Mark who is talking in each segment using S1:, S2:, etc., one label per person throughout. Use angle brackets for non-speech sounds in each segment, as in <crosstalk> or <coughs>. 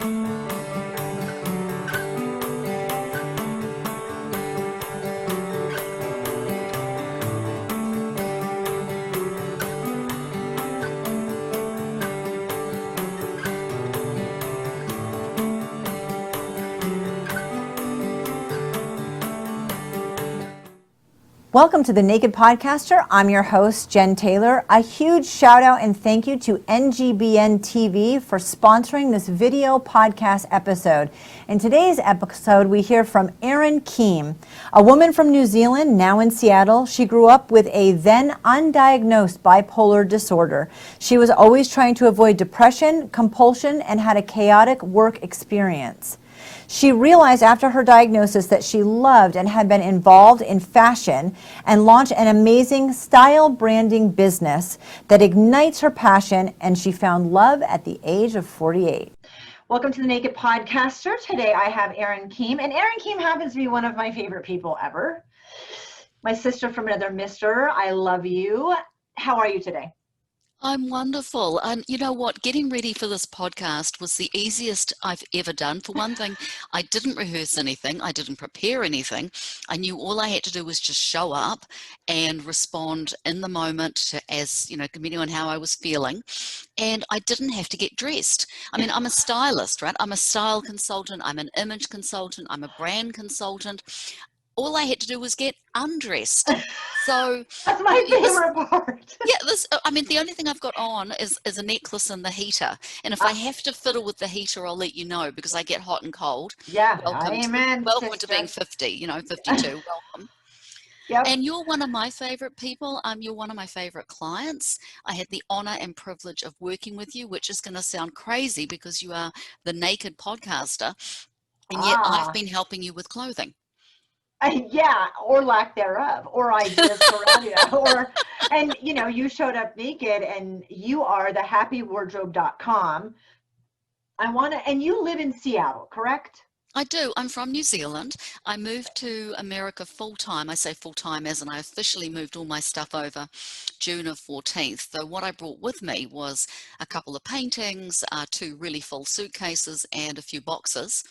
S1: うん。Welcome to the Naked Podcaster. I'm your host, Jen Taylor. A huge shout out and thank you to NGBN TV for sponsoring this video podcast episode. In today's episode, we hear from Erin Keem, a woman from New Zealand, now in Seattle. She grew up with a then undiagnosed bipolar disorder. She was always trying to avoid depression, compulsion, and had a chaotic work experience. She realized after her diagnosis that she loved and had been involved in fashion and launched an amazing style branding business that ignites her passion, and she found love at the age of 48. Welcome to the Naked Podcaster. Today I have Erin Keem, and Erin Keem happens to be one of my favorite people ever. My sister from another mister. I love you. How are you today?
S2: I'm wonderful. And you know what? Getting ready for this podcast was the easiest I've ever done. For one thing, I didn't rehearse anything, I didn't prepare anything. I knew all I had to do was just show up and respond in the moment to, as, you know, depending on how I was feeling. And I didn't have to get dressed. I mean, I'm a stylist, right? I'm a style consultant, I'm an image consultant, I'm a brand consultant all I had to do was get undressed. <laughs> So
S1: that's my favorite part.
S2: yeah, this. Uh, I mean, the only thing I've got on is is a necklace and the heater. And if uh, I have to fiddle with the heater, I'll let you know because I get hot and cold.
S1: Yeah,
S2: welcome
S1: amen.
S2: To, welcome sister. to being fifty. You know, fifty-two. <laughs> welcome. Yep. And you're one of my favorite people. Um, you're one of my favorite clients. I had the honor and privilege of working with you, which is going to sound crazy because you are the naked podcaster, and yet ah. I've been helping you with clothing.
S1: Yeah, or lack thereof, or ideas around you, or and you know, you showed up naked, and you are the happywardrobe.com. I want to, and you live in Seattle, correct?
S2: I do. I'm from New Zealand. I moved to America full time. I say full time as in I officially moved all my stuff over June of 14th. So what I brought with me was a couple of paintings, uh, two really full suitcases, and a few boxes.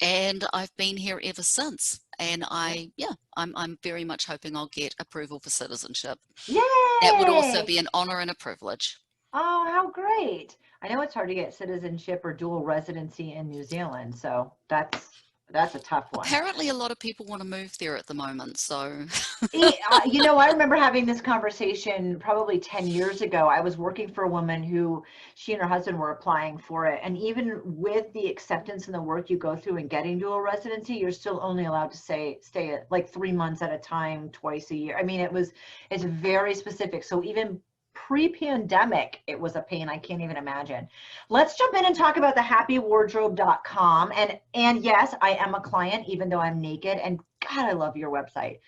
S2: And I've been here ever since and I, yeah, I'm, I'm very much hoping I'll get approval for citizenship.
S1: Yay!
S2: That would also be an honor and a privilege.
S1: Oh, how great. I know it's hard to get citizenship or dual residency in New Zealand, so that's that's a tough one.
S2: Apparently, a lot of people want to move there at the moment. So, <laughs>
S1: uh, you know, I remember having this conversation probably 10 years ago. I was working for a woman who she and her husband were applying for it. And even with the acceptance and the work you go through in getting dual residency, you're still only allowed to say stay at like three months at a time, twice a year. I mean, it was, it's very specific. So even pre-pandemic it was a pain i can't even imagine. Let's jump in and talk about the happywardrobe.com and and yes i am a client even though i'm naked. And god i love your website.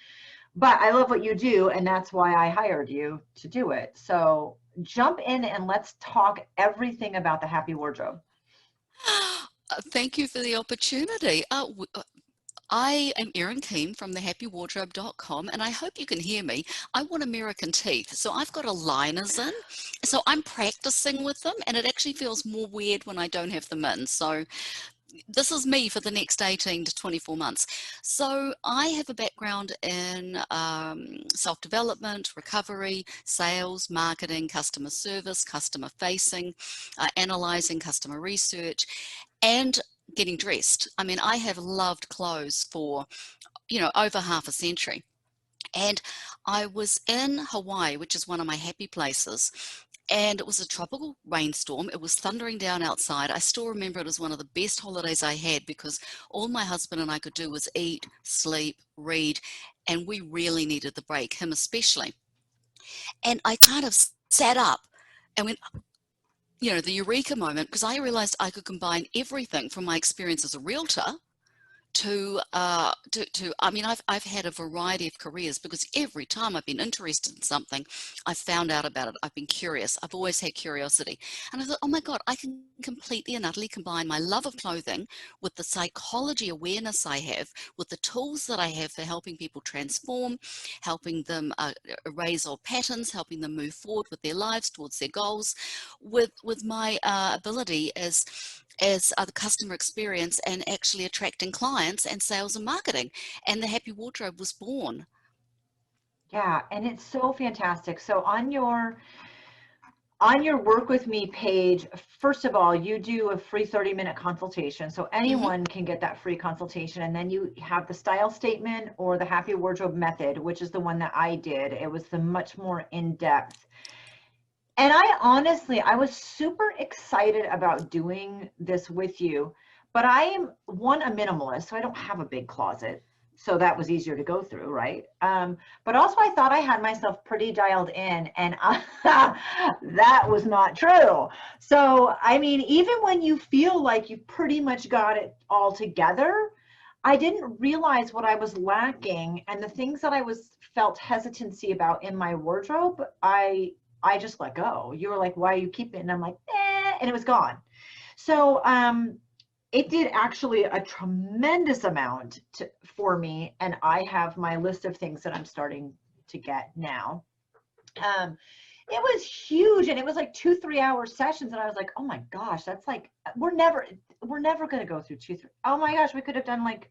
S1: But i love what you do and that's why i hired you to do it. So jump in and let's talk everything about the happy wardrobe. <gasps>
S2: Uh, thank you for the opportunity. Uh, uh I am Erin Keem from thehappywardrobe.com and I hope you can hear me. I want American teeth. So I've got aligners in. So I'm practicing with them and it actually feels more weird when I don't have them in. So this is me for the next 18 to 24 months. So I have a background in um, self-development, recovery, sales, marketing, customer service, customer facing, uh, analyzing customer research, and getting dressed. I mean, I have loved clothes for, you know, over half a century. And I was in Hawaii, which is one of my happy places, and it was a tropical rainstorm. It was thundering down outside. I still remember it was one of the best holidays I had because all my husband and I could do was eat, sleep, read, and we really needed the break, him especially. And I kind of sat up and went, you know, the eureka moment because I realized I could combine everything from my experience as a realtor to, uh, to, to, I mean, I've, I've had a variety of careers because every time I've been interested in something, I've found out about it. I've been curious. I've always had curiosity. And I thought, oh my God, I can completely and utterly combine my love of clothing with the psychology awareness I have, with the tools that I have for helping people transform, helping them uh, erase old patterns, helping them move forward with their lives towards their goals, with, with my uh, ability as as uh, the customer experience and actually attracting clients and sales and marketing. And the Happy Wardrobe was born.
S1: Yeah, and it's so fantastic. So on your on your work with me page, first of all, you do a free 30 minute consultation. So mm-hmm. anyone mm-hmm. can get that free consultation. And then you have the style statement or the happy wardrobe method, which is the one that I did. It was the much more in depth and I honestly, I was super excited about doing this with you, but I am one, a minimalist, so I don't have a big closet. So that was easier to go through, right? Um, but also, I thought I had myself pretty dialed in, and I, <laughs> that was not true. So, I mean, even when you feel like you pretty much got it all together, I didn't realize what I was lacking and the things that I was felt hesitancy about in my wardrobe. I I just let go. You were like, why are you keeping it? And I'm like, eh, and it was gone. So um, it did actually a tremendous amount to, for me. And I have my list of things that I'm starting to get now. Um, it was huge and it was like two three hour sessions and i was like oh my gosh that's like we're never we're never going to go through two three oh my gosh we could have done like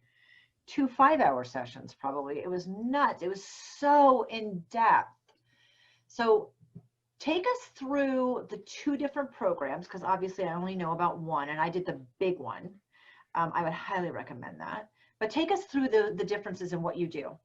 S1: two five hour sessions probably it was nuts it was so in depth so take us through the two different programs because obviously I only know about one and I did the big one. Um, I would highly recommend that. But take us through the, the differences in what you do.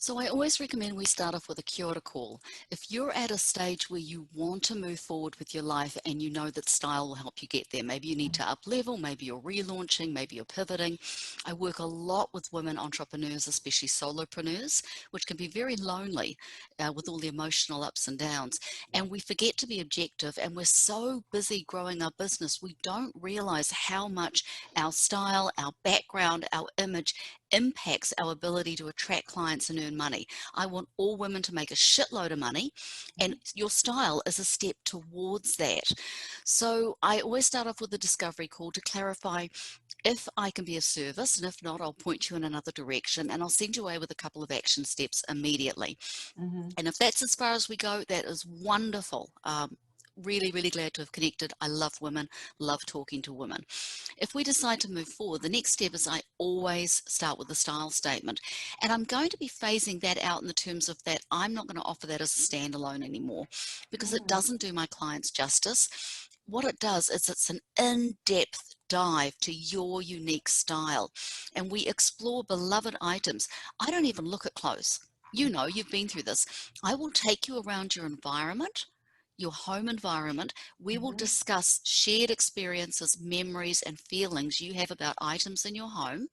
S2: So I always recommend we start off with a kia ora call. If you're at a stage where you want to move forward with your life and you know that style will help you get there, maybe you need to up level, maybe you're relaunching, maybe you're pivoting. I work a lot with women entrepreneurs, especially solopreneurs, which can be very lonely uh, with all the emotional ups and downs. And we forget to be objective and we're so busy growing our business, we don't realize how much our style, our background, our image impacts our ability to attract clients and earn money. I want all women to make a shitload of money, and mm-hmm. your style is a step towards that. So I always start off with a discovery call to clarify if I can be of service, and if not, I'll point you in another direction and I'll send you away with a couple of action steps immediately. Mm-hmm. And if that's as far as we go, that is wonderful. Um, really, really glad to have connected. I love women, love talking to women. If we decide to move forward, the next step is I always start with a style statement. And I'm going to be phasing that out in the terms of that I'm not going to offer that as a standalone anymore because it mm. doesn't do my clients justice. What it does is it's an in-depth dive to your unique style and we explore beloved items. I don't even look at clothes. You know, you've been through this. I will take you around your environment your home environment, we mm-hmm. will discuss shared experiences, memories, and feelings you have about items in your home.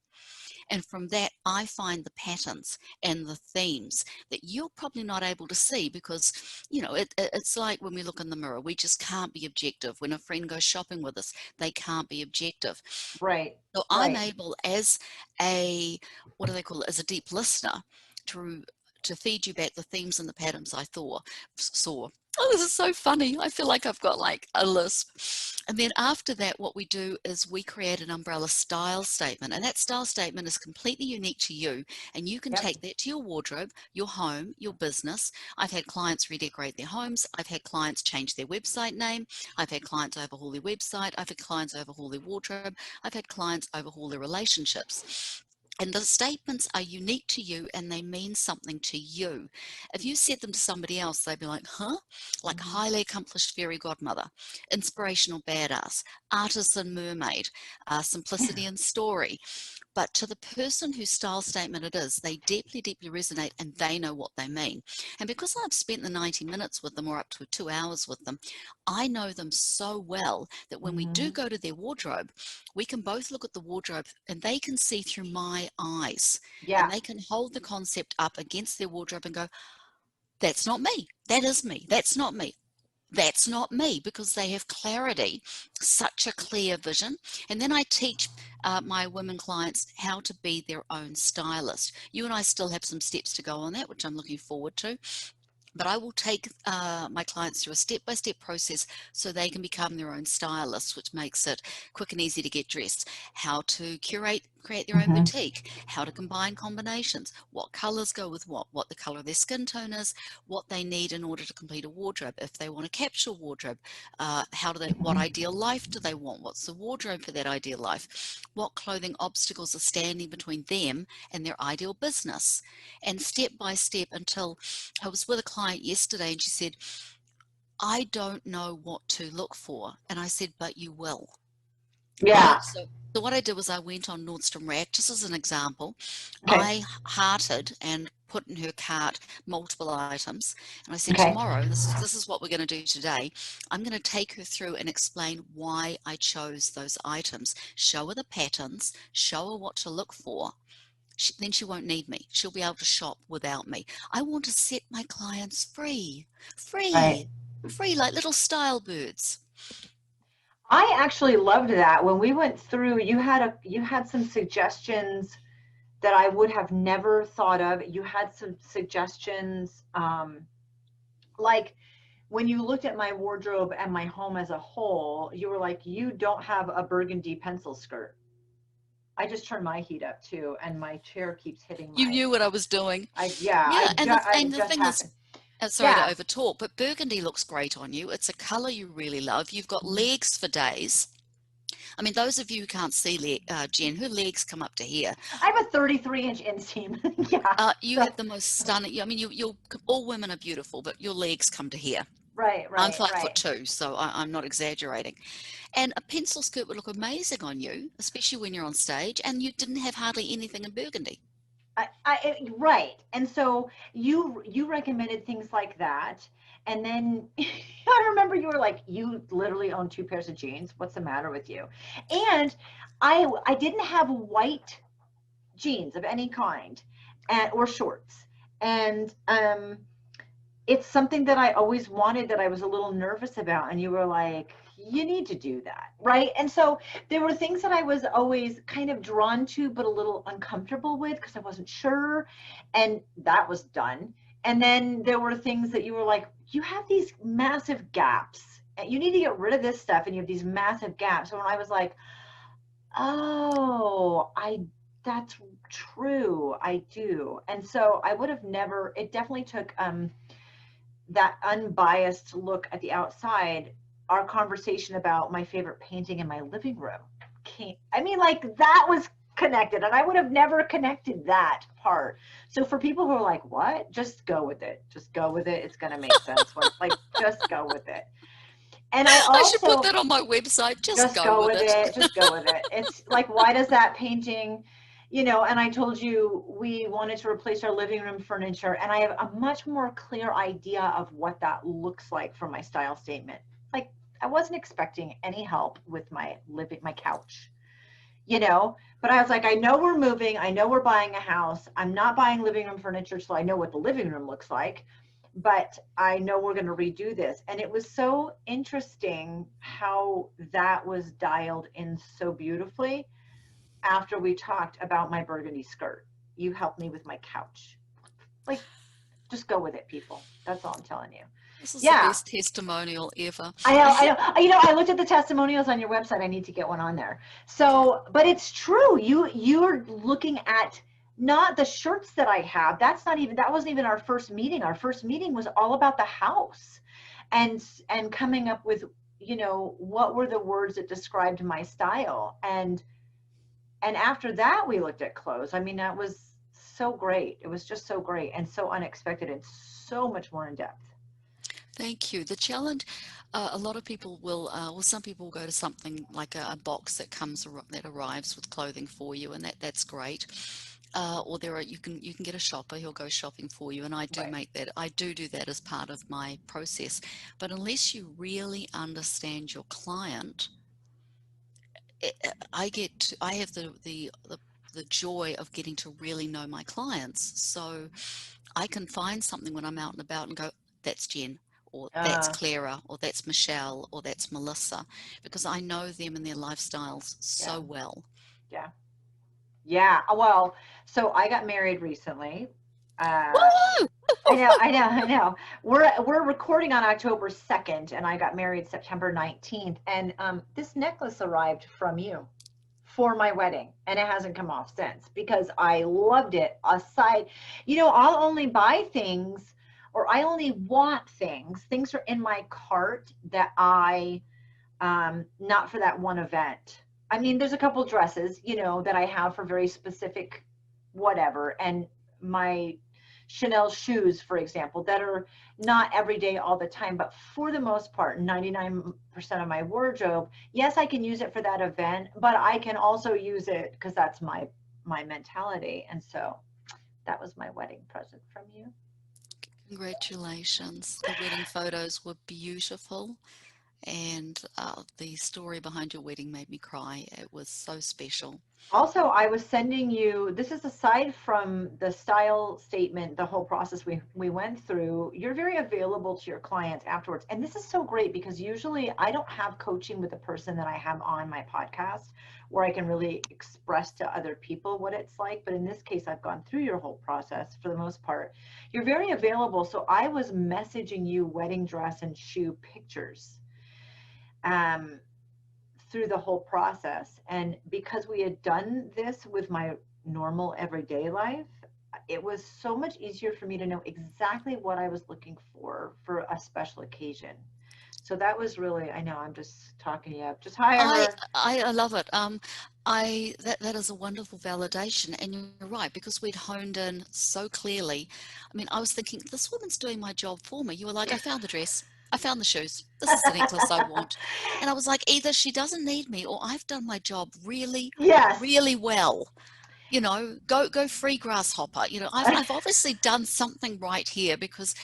S2: And from that, I find the patterns and the themes that you're probably not able to see because, you know, it, it's like when we look in the mirror, we just can't be objective. When a friend goes shopping with us, they can't be objective.
S1: Right.
S2: So right. I'm able, as a, what do they call it, as a deep listener, to to feed you back the themes and the patterns I thought, saw oh, this is so funny. I feel like I've got like a lisp. And then after that, what we do is we create an umbrella style statement. And that style statement is completely unique to you. And you can yep. take that to your wardrobe, your home, your business. I've had clients redecorate their homes. I've had clients change their website name. I've had clients overhaul their website. I've had clients overhaul their wardrobe. I've had clients overhaul their relationships. And the statements are unique to you and they mean something to you. If you said them to somebody else, they'd be like, huh? Like mm-hmm. highly accomplished fairy godmother, inspirational badass, artisan mermaid, uh, simplicity <laughs> and story. But to the person whose style statement it is, they deeply, deeply resonate and they know what they mean. And because I've spent the 90 minutes with them or up to two hours with them, I know them so well that when mm-hmm. we do mm-hmm. go to their wardrobe, we can both look at the wardrobe and they can see through my eyes. Yeah. And they can hold the concept up against their wardrobe and go, that's not me. That is me. That's not me that's not me because they have clarity, such a clear vision. And then I teach uh, my women clients how to be their own stylist. You and I still have some steps to go on that, which I'm looking forward to but I will take uh, my clients through a step-by-step process so they can become their own stylists, which makes it quick and easy to get dressed. How to curate, create their own mm-hmm. boutique, how to combine combinations, what colors go with what, what the color of their skin tone is, what they need in order to complete a wardrobe. If they want a capsule wardrobe, uh, how do they, what mm-hmm. ideal life do they want? What's the wardrobe for that ideal life? What clothing obstacles are standing between them and their ideal business? And step by step until I was with a client yesterday and she said, I don't know what to look for. And I said, but you will.
S1: Yeah.
S2: So, so what I did was I went on Nordstrom Rack, just as an example. Okay. I hearted and put in her cart multiple items. And I said, okay. tomorrow, this is, this is what we're going to do today. I'm going to take her through and explain why I chose those items, show her the patterns, show her what to look for, she, then she won't need me. She'll be able to shop without me. I want to set my clients free, free, right. free, like little style birds.
S1: I actually loved that when we went through. You had a you had some suggestions that I would have never thought of. You had some suggestions, um, like when you looked at my wardrobe and my home as a whole. You were like, you don't have a burgundy pencil skirt I just turned my heat up too, and my chair keeps hitting. My,
S2: you knew what I was doing.
S1: I yeah.
S2: Yeah,
S1: I
S2: and,
S1: ju-
S2: the, and the thing happened. is. Uh, sorry yeah. to overtalk, but burgundy looks great on you. It's a color you really love. You've got mm-hmm. legs for days. I mean, those of you who can't see uh, Jen, her legs come up to here.
S1: I have a 33 inch inseam. <laughs> yeah.
S2: Uh, you have the most stunning. I mean, you, you're all women are beautiful, but your legs come to here.
S1: Right, right.
S2: I'm five
S1: right.
S2: foot two, so I, am not exaggerating. And a pencil skirt would look amazing on you, especially when you're on stage, and you didn't have hardly anything in burgundy.
S1: I, I, right, and so you you recommended things like that, and then <laughs> I remember you were like, you literally own two pairs of jeans. What's the matter with you? And I I didn't have white jeans of any kind, and or shorts, and um it's something that I always wanted that I was a little nervous about. And you were like, you need to do that. Right. And so there were things that I was always kind of drawn to, but a little uncomfortable with because I wasn't sure. And that was done. And then there were things that you were like, you have these massive gaps. You need to get rid of this stuff. And you have these massive gaps. And when I was like, oh, I that's true. I do. And so I would have never, it definitely took um that unbiased look at the outside, our conversation about my favorite painting in my living room came. I mean, like that was connected, and I would have never connected that part. So for people who are like, "What?" Just go with it. Just go with it. It's gonna make sense. like, just go with it.
S2: And I also I should put that on my website. Just,
S1: just
S2: go,
S1: go,
S2: with,
S1: with it. it. Just go with it. It's <laughs> like, why does that painting? you know, and I told you we wanted to replace our living room furniture, and I have a much more clear idea of what that looks like for my style statement. I wasn't expecting any help with my living my couch, you know, but I was like, I know we're moving, I know we're buying a house. I'm not buying living room furniture, so I know what the living room looks like, but I know we're going to redo this. And it was so interesting how that was dialed in so beautifully after we talked about my burgundy skirt. You helped me with my couch. Like, just go with it, people. That's all I'm telling you.
S2: This is yeah. the best testimonial ever.
S1: I know, I know. You know, I looked at the testimonials on your website. I need to get one on there. So, but it's true. You you're looking at not the shirts that I have. That's not even that wasn't even our first meeting. Our first meeting was all about the house and and coming up with, you know, what were the words that described my style and and after that we looked at clothes i mean that was so great it was just so great and so unexpected and so much more in depth
S2: Thank you. The challenge, uh, a lot of people will, uh, well, some people will go to something like a, a, box that comes that arrives with clothing for you, and that that's great. Uh, or there are you can you can get a shopper who'll go shopping for you, and I do right. make that. I do do that as part of my process. But unless you really understand your client, Eh, eh, I get to, I have the, the the the joy of getting to really know my clients. So I can find something when I'm out and about and go, that's Jen, or that's
S1: Ah.
S2: Clara, or that's Michelle, or that's Melissa, because I know them and their lifestyles so
S1: Yeah.
S2: well.
S1: Yeah. Yeah. Well, so I got married recently. Uh, I know, I know, I know. We're we're recording on October second, and I got married September nineteenth. And um, this necklace arrived from you for my wedding, and it hasn't come off since because I loved it. Aside, you know, I'll only buy things, or I only want things. Things are in my cart that I, um, not for that one event. I mean, there's a couple dresses, you know, that I have for very specific, whatever, and my Chanel shoes, for example, that are not every day all the time, but for the most part, 99% of my wardrobe, yes, I can use it for that event, but I can also use it because that's my my mentality. And so that was my wedding present from you.
S2: Congratulations. The wedding photos were beautiful. And uh, the story behind your wedding made me cry. It was so special.
S1: Also, I was sending you, this is aside from the style statement, the whole process we, we went through, you're very available to your clients afterwards. And this is so great because usually I don't have coaching with the person that I have on my podcast where I can really express to other people what it's like. But in this case, I've gone through your whole process for the most part. You're very available. So I was messaging you wedding dress and shoe pictures. Um, through the whole process. And because we had done this with my normal everyday life, it was so much easier for me to know exactly what I was looking for for a special occasion. So that was really, I know I'm just talking you up. Just hire
S2: I,
S1: her.
S2: I, love it. Um, I that that is a wonderful validation, and you're right because we'd honed in so clearly. I mean, I was thinking this woman's doing my job for me. You were like, I found the dress, I found the shoes. This is the necklace I want, <laughs> and I was like, either she doesn't need me, or I've done my job really,
S1: Yes.
S2: really well. You know, go go free grasshopper. You know, I've I've obviously done something right here because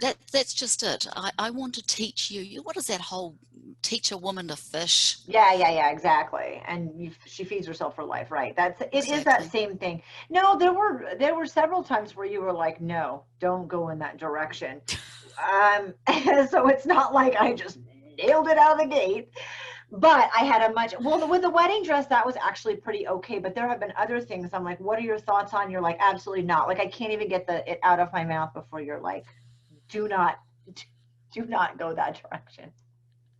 S2: that that's just it. I, I want to teach you. you- What is that whole teach a woman to fish?
S1: Yeah, yeah, yeah, exactly. And you, she feeds herself for life, right? That's it. Is that same thing? No, there were there were several times where you were like, "No, don't go in that direction." um, <laughs> so it's not like I just nailed it out of the gate. But I had a much well with the wedding dress that was actually pretty okay. But there have been other things. I'm like, what are your thoughts on? You're like, absolutely not. Like I can't even get the it out of my mouth before you're like, do not, <laughs> do not go that direction.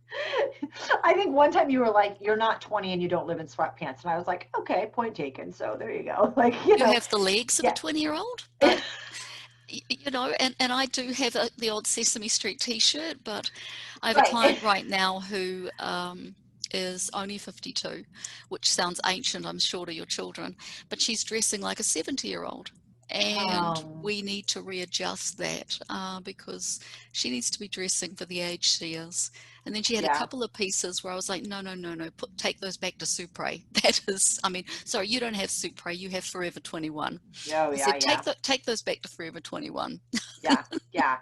S1: <laughs> I think one time you were like, "You're not 20 and you don't live in sweatpants," and I was like, "Okay, point taken." So there you go. <laughs> Like you
S2: You
S1: know,
S2: have the legs of
S1: yeah.
S2: a 20 year old. But, you know, and, and I do have a, the old Sesame Street t shirt, but I have
S1: Right.
S2: a client right now who um, is only 52, which sounds ancient, I'm sure, to your children, but she's dressing like a 70 year old. And
S1: Oh.
S2: we need to readjust that uh, because she needs to be dressing for the age she is. And then she had
S1: Yeah.
S2: a couple of pieces where I was like, no, no, no, no, put, take those back to Supre. <laughs> That is, I mean, sorry, you don't have Supre, you have Forever 21.
S1: oh
S2: I
S1: yeah,
S2: said,
S1: yeah.
S2: take, the, take those back to Forever 21.
S1: yeah yeah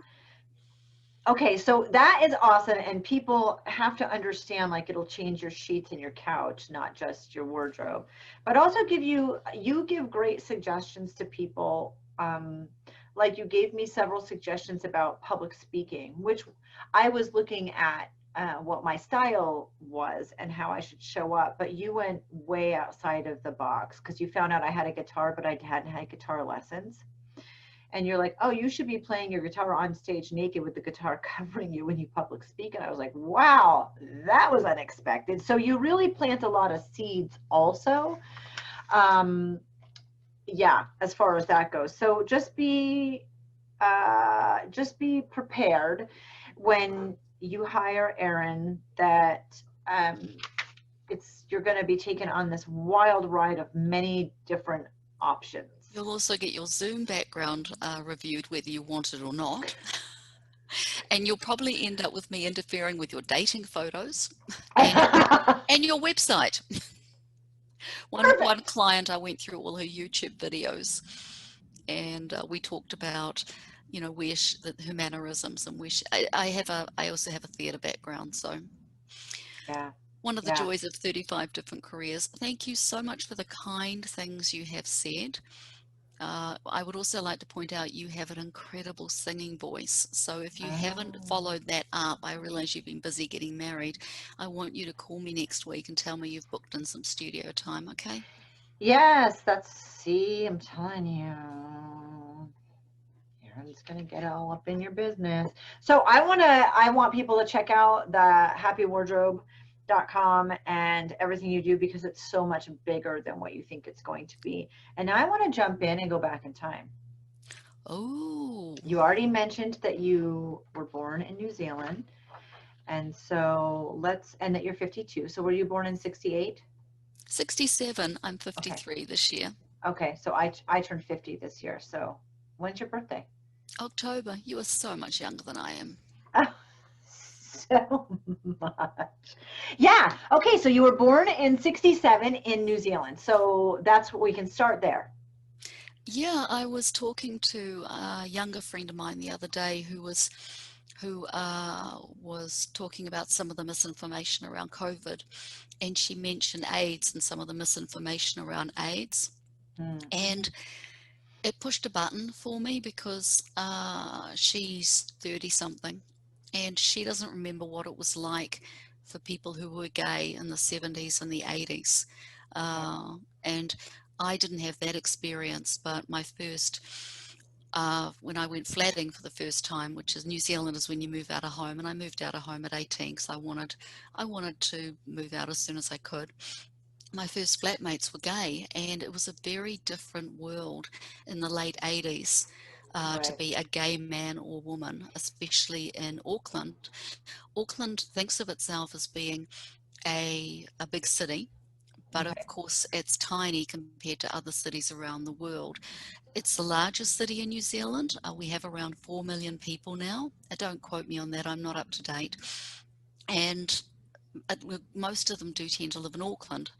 S1: okay so that is awesome and people have to understand like it'll change your sheets and your couch not just your wardrobe. But also give you you give great suggestions to people um like you gave me several suggestions about public speaking which i was looking at uh, what my style was and how I should show up, but you went way outside of the box because you found out I had a guitar, but I hadn't had guitar lessons and you're like, oh, you should be playing your guitar on stage naked with the guitar <laughs> covering you when you public speak. And I was like, wow, that was unexpected. So you really plant a lot of seeds also. Um, yeah, as far as that goes. So just be uh, just be prepared when you hire Erin that um, it's you're going to be taken on this wild ride of many different options.
S2: You'll also get your Zoom background uh, reviewed whether you want it or not. And you'll probably end up with me interfering with your dating photos and your <laughs> website. one,
S1: Perfect.
S2: one client, I went through all her YouTube videos and uh, we talked about, you know, where she, the, her mannerisms and where she, I, I have a, I also have a theatre background. So
S1: yeah.
S2: one of the
S1: Yeah.
S2: joys of 35 different careers. Thank you so much for the kind things you have said. Uh, I would also like to point out you have an incredible singing voice. So if you haven't
S1: Oh.
S2: followed that up, I realize you've been busy getting married. I want you to call me next week and tell me you've booked in some studio time, okay?
S1: Yes, that's see, I'm telling you. Erin's gonna get all up in your business. So I wanna I want people to check out the happywardrobe.com and everything you do because it's so much bigger than what you think it's going to be. And I want to jump in and go back in time.
S2: Oh,
S1: You already mentioned that you were born in New Zealand. And so let's and that you're 52. So were you born in 68?
S2: 67. I'm 53 this year.
S1: Okay, so I I turned 50 this year. So when's your birthday?
S2: October, you are so much younger than I am. <laughs>
S1: so much. Yeah. Okay, so you were born in 67 in New Zealand. So that's what we can start there.
S2: Yeah, I was talking to a younger friend of mine the other day who was who uh, was talking about some of the misinformation around COVID, and she mentioned AIDS and some of the misinformation around AIDS,
S1: Hmm.
S2: and it pushed a button for me because uh, she's 30 something and she doesn't remember what it was like for people who were gay in the 70s and the 80s. Uh, and I didn't have that experience, but my first, uh, when I went flatting for the first time, which is New Zealand, is when you move out of home, and I moved out of home at 18 because I wanted, I wanted to move out as soon as I could. My first flatmates were gay, and it was a very different world in the late 80s uh, to be a gay man or woman, especially in Auckland. Auckland thinks of itself as being a, a big city, but
S1: Okay.
S2: of course it's tiny compared to other cities around the world. It's the largest city in New Zealand. Uh, we have around 4 million people now. Uh, don't quote me on that, I'm not up to date. And uh, most of them do tend to live in Auckland.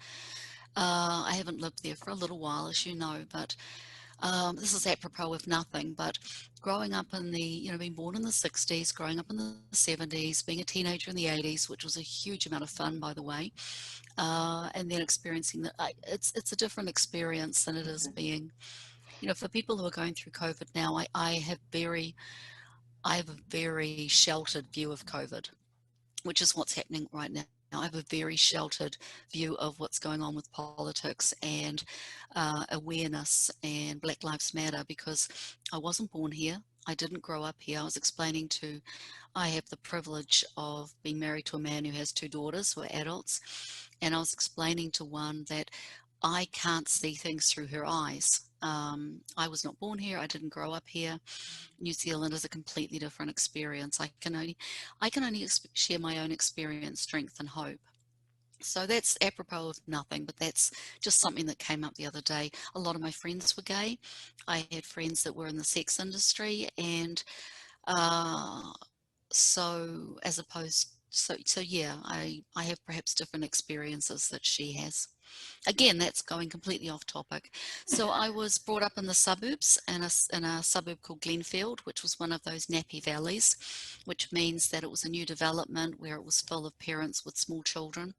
S2: Uh, I haven't lived there for a little while, as you know, but um, this is apropos of nothing. But growing up in the, you know, being born in the 60s, growing up in the 70s, being a teenager in the 80s, which was a huge amount of fun, by the way, uh, and then experiencing that, it's it's a different experience than it is
S1: Mhm.
S2: being, you know, for people who are going through COVID now. I, I have very, I have a very sheltered view of COVID, which is what's happening right now. I have a very sheltered view of what's going on with politics and uh, awareness and Black Lives Matter because I wasn't born here. I didn't grow up here. I was explaining to, I have the privilege of being married to a man who has two daughters who are adults. And I was explaining to one that I can't see things through her eyes. Um, I was not born here. I didn't grow up here. New Zealand is a completely different experience. I can only, I can only share my own experience, strength, and hope. So that's apropos of nothing, but that's just something that came up the other day. A lot of my friends were gay. I had friends that were in the sex industry, and uh, so as opposed, so so yeah, I I have perhaps different experiences that she has. Again, that's going completely off topic. So I <laughs> was brought up in the suburbs in a, in a suburb called Glenfield, which was one of those nappy valleys, which means that it was a new development where it was full of parents with small children.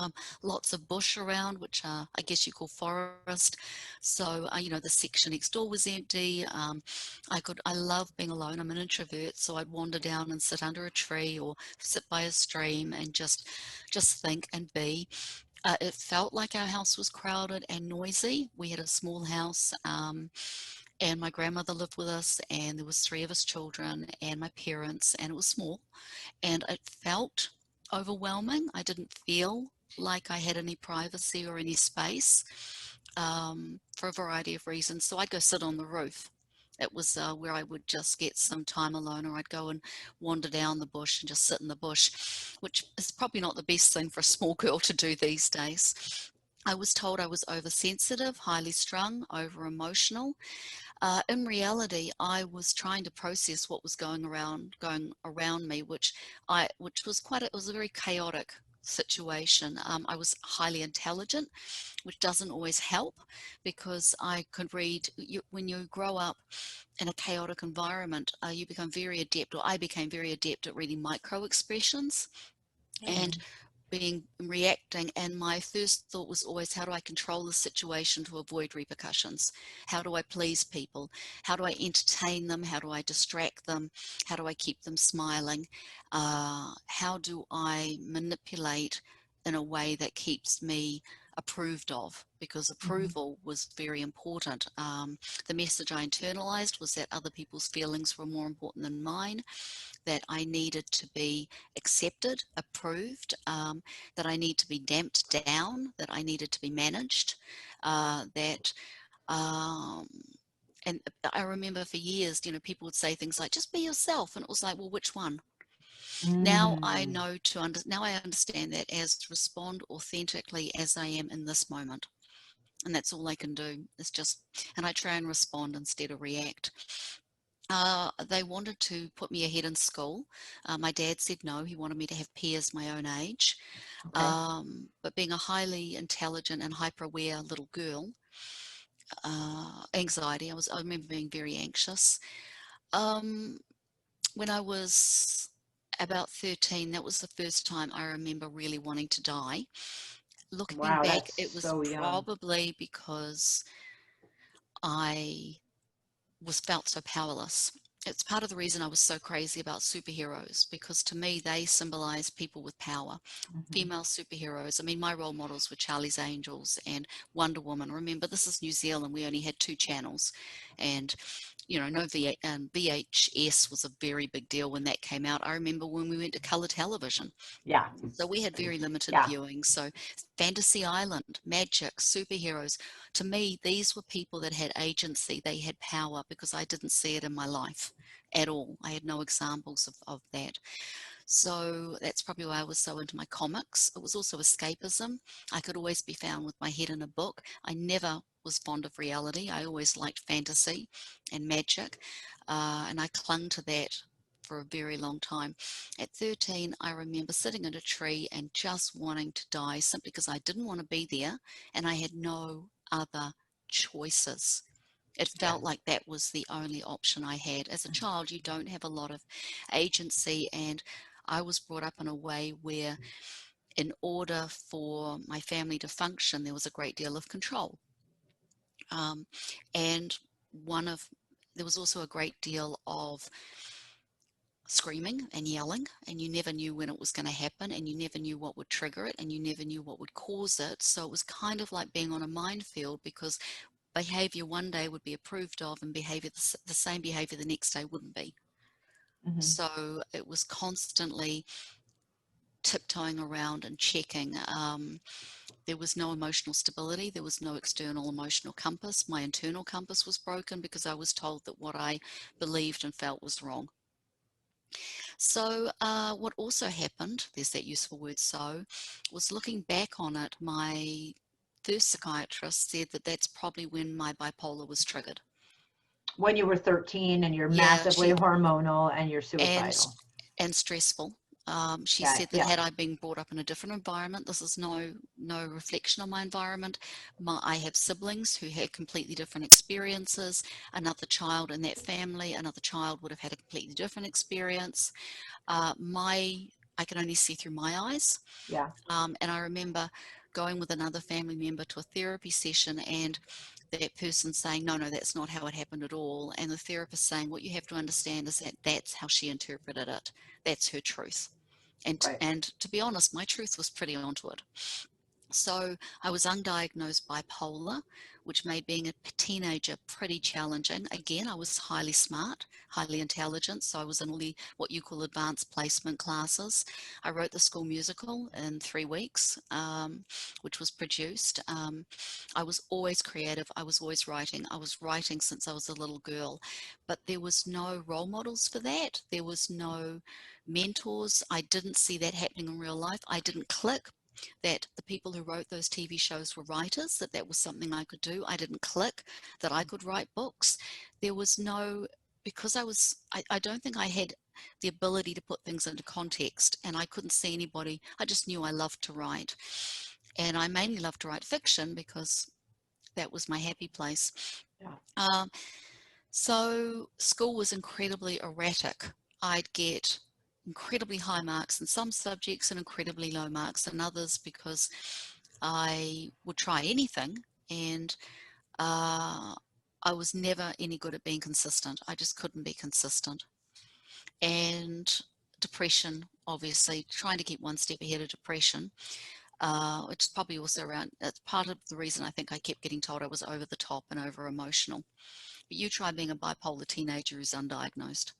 S2: Um, lots of bush around, which uh, I guess you call forest. So uh, you know the section next door was empty. Um, I could I love being alone. I'm an introvert, so I'd wander down and sit under a tree or sit by a stream and just just think and be. Uh, it felt like our house was crowded and noisy. We had a small house, um, and my grandmother lived with us, and there was three of us children, and my parents, and it was small, and it felt overwhelming. I didn't feel like I had any privacy or any space um, for a variety of reasons. So I'd go sit on the roof. It was uh, where I would just get some time alone, or I'd go and wander down the bush and just sit in the bush, which is probably not the best thing for a small girl to do these days. I was told I was oversensitive, highly strung, over emotional. Uh, in reality, I was trying to process what was going around going around me, which I which was quite a, it was a very chaotic situation. Um, I was highly intelligent, which doesn't always help because I could read. You, when you grow up in a chaotic environment, uh, you become very adept, or I became very adept at reading micro expressions. And being reacting and my first thought was always how do i control the situation to avoid repercussions? How do i please people? How do i entertain them? How do i distract them? How do i keep them smiling? Uh, how do i manipulate in a way that keeps me approved of because approval was very important. Um, the message I internalized was that other people's feelings were more important than mine, that I needed to be accepted, approved, um, that I need to be damped down, that I needed to be managed, uh, that um, and I remember for years, you know, people would say things like, just be yourself. And it was like, well, which one? Now I
S1: Mm.
S2: know to under, now I understand that as to respond authentically as I am in this moment. And that's all I can do is just, and I try and respond instead of react. Uh, they wanted to put me ahead in school. Uh, my dad said no, he wanted me to have peers my own age.
S1: Okay.
S2: Um, but being a highly intelligent and hyper aware little girl, uh, anxiety, I was, I remember being very anxious. Um, when I was about 13, that was the first time I remember really wanting to die. Looking
S1: Wow,
S2: back, it was
S1: so
S2: probably because I was felt so powerless. It's part of the reason I was so crazy about superheroes because to me they symbolize people with power
S1: Mhm.
S2: female superheroes. I mean, my role models were Charlie's Angels and Wonder Woman. Remember, this is New Zealand. We only had two channels, and you know, no v- um, VHS was a very big deal when that came out. I remember when we went to color television,
S1: Yeah.
S2: so we had very limited
S1: Yeah.
S2: viewing. So, Fantasy Island, magic, superheroes. To me, these were people that had agency. They had power because I didn't see it in my life at all. I had no examples of, of that. So that's probably why I was so into my comics. It was also escapism. I could always be found with my head in a book. I never was fond of reality. I always liked fantasy and magic, uh, and I clung to that for a very long time. At 13, I remember sitting in a tree and just wanting to die simply because I didn't want to be there and I had no other choices. It felt like that was the only option I had. As a child, you don't have a lot of agency, and I was brought up in a way where, in order for my family to function, there was a great deal of control. Um, and one of there was also a great deal of screaming and yelling and you never knew when it was going to happen and you never knew what would trigger it and you never knew what would cause it so it was kind of like being on a minefield because behavior one day would be approved of and behavior the, the same behavior the next day wouldn't be
S1: Mhm.
S2: so it was constantly tiptoeing around and checking um, there was no emotional stability there was no external emotional compass my internal compass was broken because i was told that what i believed and felt was wrong so, uh, what also happened, there's that useful word so, was looking back on it, my first psychiatrist said that that's probably when my bipolar was triggered.
S1: When you were 13 and you're
S2: Yeah,
S1: massively
S2: she-
S1: hormonal and you're
S2: And,
S1: suicidal.
S2: and stressful. Um, she said that
S1: yeah.
S2: had I been brought up in a different environment, this is no no reflection on my environment. My, I have siblings who had completely different experiences. Another child in that family, another child would have had a completely different experience. Uh, my I can only see through my eyes.
S1: Yeah.
S2: Um, and I remember going with another family member to a therapy session and that person saying, no, no, that's not how it happened at all. And the therapist saying, what you have to understand is that that's how she interpreted it. That's her truth. And,
S1: Right.
S2: and to be honest, my truth was pretty onto it. So I was undiagnosed bipolar, which made being a teenager pretty challenging. Again, I was highly smart, highly intelligent, so I was in all the what you call advanced placement classes. I wrote the school musical in three weeks, um, which was produced. Um, I was always creative. I was always writing. I was writing since I was a little girl, but there was no role models for that. There was no mentors. I didn't see that happening in real life. I didn't click that the people who wrote those TV shows were writers, that that was something I could do. I didn't click that I could write books. There was no, because I was, I, I don't think I had the ability to put things into context and I couldn't see anybody. I just knew I loved to write. And I mainly loved to write fiction because that was my happy place.
S1: Yeah.
S2: Um, so school was incredibly erratic. I'd get incredibly high marks in some subjects and incredibly low marks in others because I would try anything and uh, I was never any good at being consistent. I just couldn't be consistent. And depression, obviously, trying to keep one step ahead of depression, uh, which is probably also around, that's part of the reason I think I kept getting told I was over the top and over emotional. But you try being a bipolar teenager who's undiagnosed.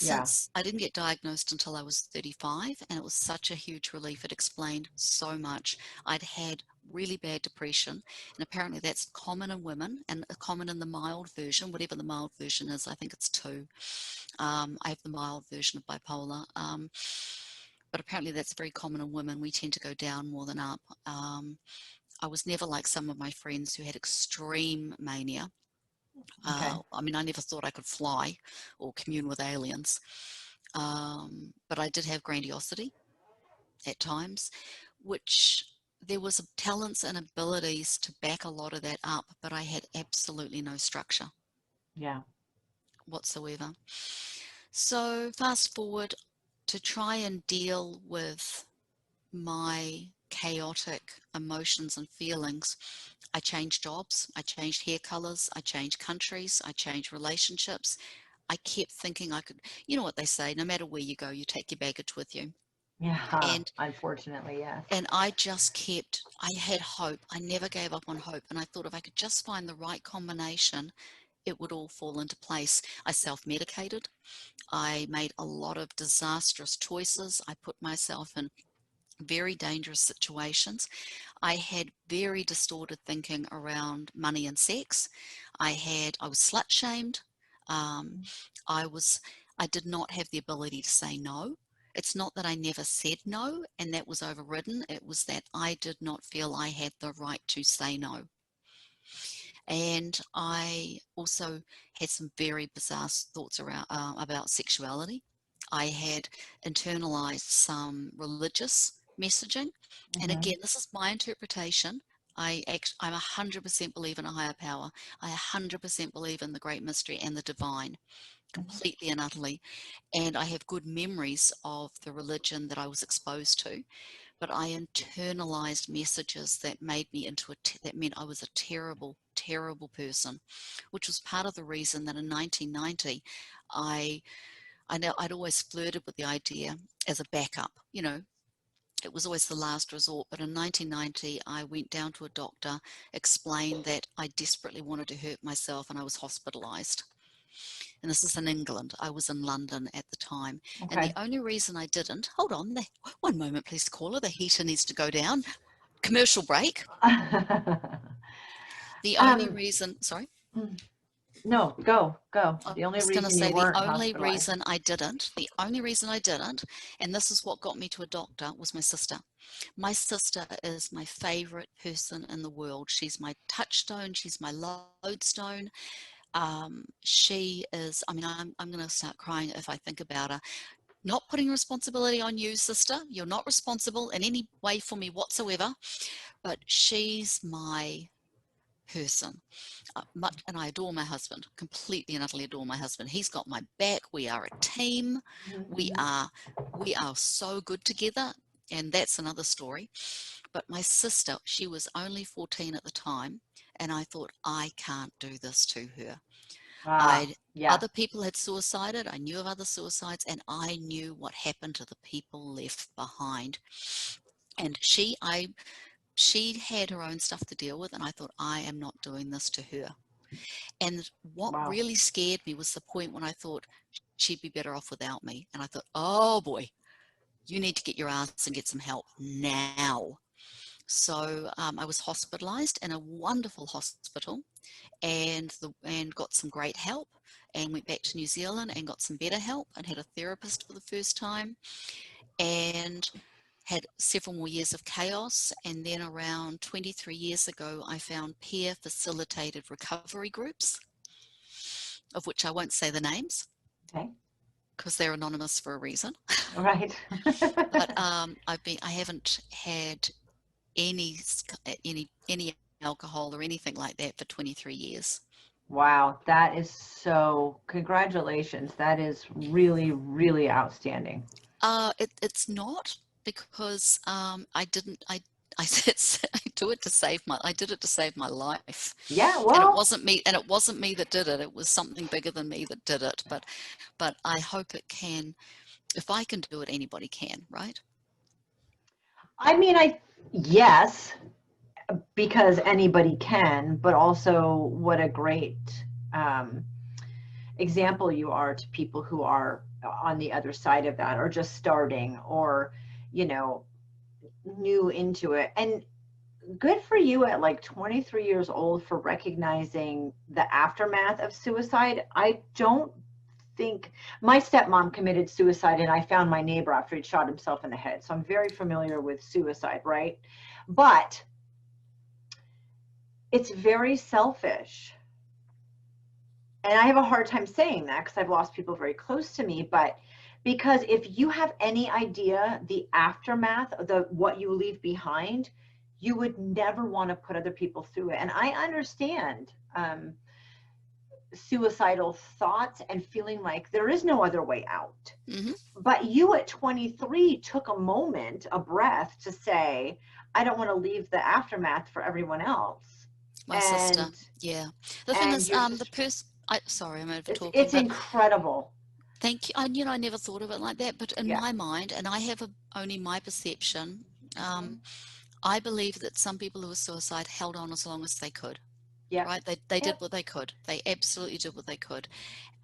S1: Yeah.
S2: Since I didn't get diagnosed until I was 35, and it was such a huge relief. It explained so much. I'd had really bad depression, and apparently that's common in women and common in the mild version, whatever the mild version is. I think it's two. Um, I have the mild version of bipolar. Um, but apparently that's very common in women. We tend to go down more than up. Um, I was never like some of my friends who had extreme mania.
S1: Okay.
S2: Uh, I mean, I never thought I could fly or commune with aliens. Um, but I did have grandiosity at times, which there was talents and abilities to back a lot of that up, but I had absolutely no structure
S1: Yeah.
S2: whatsoever. So fast forward to try and deal with my chaotic emotions and feelings, I changed jobs, I changed hair colors, I changed countries, I changed relationships. I kept thinking I could, you know what they say, no matter where you go, you take your baggage with you.
S1: Yeah.
S2: And-
S1: Unfortunately, yes.
S2: And I just kept, I had hope. I never gave up on hope. And I thought if I could just find the right combination, it would all fall into place. I self medicated. I made a lot of disastrous choices. I put myself in very dangerous situations. I had very distorted thinking around money and sex. I had, I was slut shamed. Um, I was, I did not have the ability to say no. It's not that I never said no and that was overridden. It was that I did not feel I had the right to say no. And I also had some very bizarre thoughts around uh, about sexuality. I had internalized some religious messaging, and
S1: Mhm.
S2: again, this is my interpretation. I act, I'm a hundred percent believe in a higher power. I a hundred percent believe in the great mystery and the divine, completely and utterly. And I have good memories of the religion that I was exposed to, but I internalized messages that made me into a te- that meant I was a terrible, terrible person, which was part of the reason that in 1990, I I know I'd always flirted with the idea as a backup, you know, it was always the last resort. But in 1990, I went down to a doctor, explained that I desperately wanted to hurt myself, and I was hospitalized. And this is in England. I was in London at the time. And the only reason I didn't, hold on, the, one moment, please, caller. The heater needs to go down. Commercial break. <laughs> The only
S1: Um,
S2: reason, sorry,
S1: no, go, go.
S2: I
S1: The only
S2: was going to say the only reason I didn't, the only reason I didn't, and this is what got me to a doctor, was my sister. My sister is my favorite person in the world. She's my touchstone. She's my lodestone. Um, she is, I mean, I'm, I'm going to start crying if I think about her. Not putting responsibility on you, sister. You're not responsible in any way for me whatsoever, but she's my person. Uh, much, and I adore my husband, completely and utterly adore my husband. He's got my back. We are a team. We
S1: Mhm.
S2: are we are so good together, and that's another story. But my sister, she was only 14 at the time, and I thought I can't do this to her.
S1: Ah, yeah.
S2: other people had suicided. I knew of other suicides, and I knew what happened to the people left behind. And she, I, she had her own stuff to deal with, and I thought I am not doing this to her. And what
S1: Wow.
S2: really scared me was the point when I thought she'd be better off without me. And I thought, oh boy, you need to get your ass and get some help now. So um, I was hospitalized in a wonderful hospital and the, and got some great help and went back to New Zealand and got some better help and had a therapist for the first time and had several more years of chaos and then around 23 years ago I found peer facilitated recovery groups of which I won't say the names
S1: Okay.
S2: because they're anonymous for a reason
S1: Right. <laughs>
S2: but <laughs> um, I've been I haven't had any any any alcohol or anything like that for 23 years
S1: Wow, that is so, congratulations. That is really, really outstanding.
S2: Uh, it, it's not because um, I didn't. I <laughs> I said I do it to save my. I did it to save my life.
S1: Yeah, well,
S2: and it wasn't me. And it wasn't me that did it. It was something bigger than me that did it. But, but I hope it can. If I can do it, anybody can. Right?
S1: I mean, I, yes, because anybody can, but also what a great um, example you are to people who are on the other side of that or just starting or, you know, new into it. And good for you at like 23 years old for recognizing the aftermath of suicide. I don't think my stepmom committed suicide and I found my neighbor after he'd shot himself in the head. So I'm very familiar with suicide, right? But it's very selfish. And I have a hard time saying that because I've lost people very close to me, but because if you have any idea the aftermath of the what you leave behind, you would never want to put other people through it. And I understand um, suicidal thoughts and feeling like there is no other way out.
S2: hmm
S1: But you at 23 took a moment, a breath to say, I don't want to leave the aftermath for everyone else.
S2: My sister. Yeah. The thing is, um, the person. I sorry, I'm over
S1: it's,
S2: talking.
S1: it's
S2: but
S1: incredible.
S2: Thank you. I, you know, I never thought of it like that, but in
S1: Yeah.
S2: my mind, and I have a, only my perception,
S1: Mm-hmm.
S2: um, I believe that some people who were suicide held on as long as they could.
S1: Yeah.
S2: Right? They, they did what they could. They absolutely did what they could.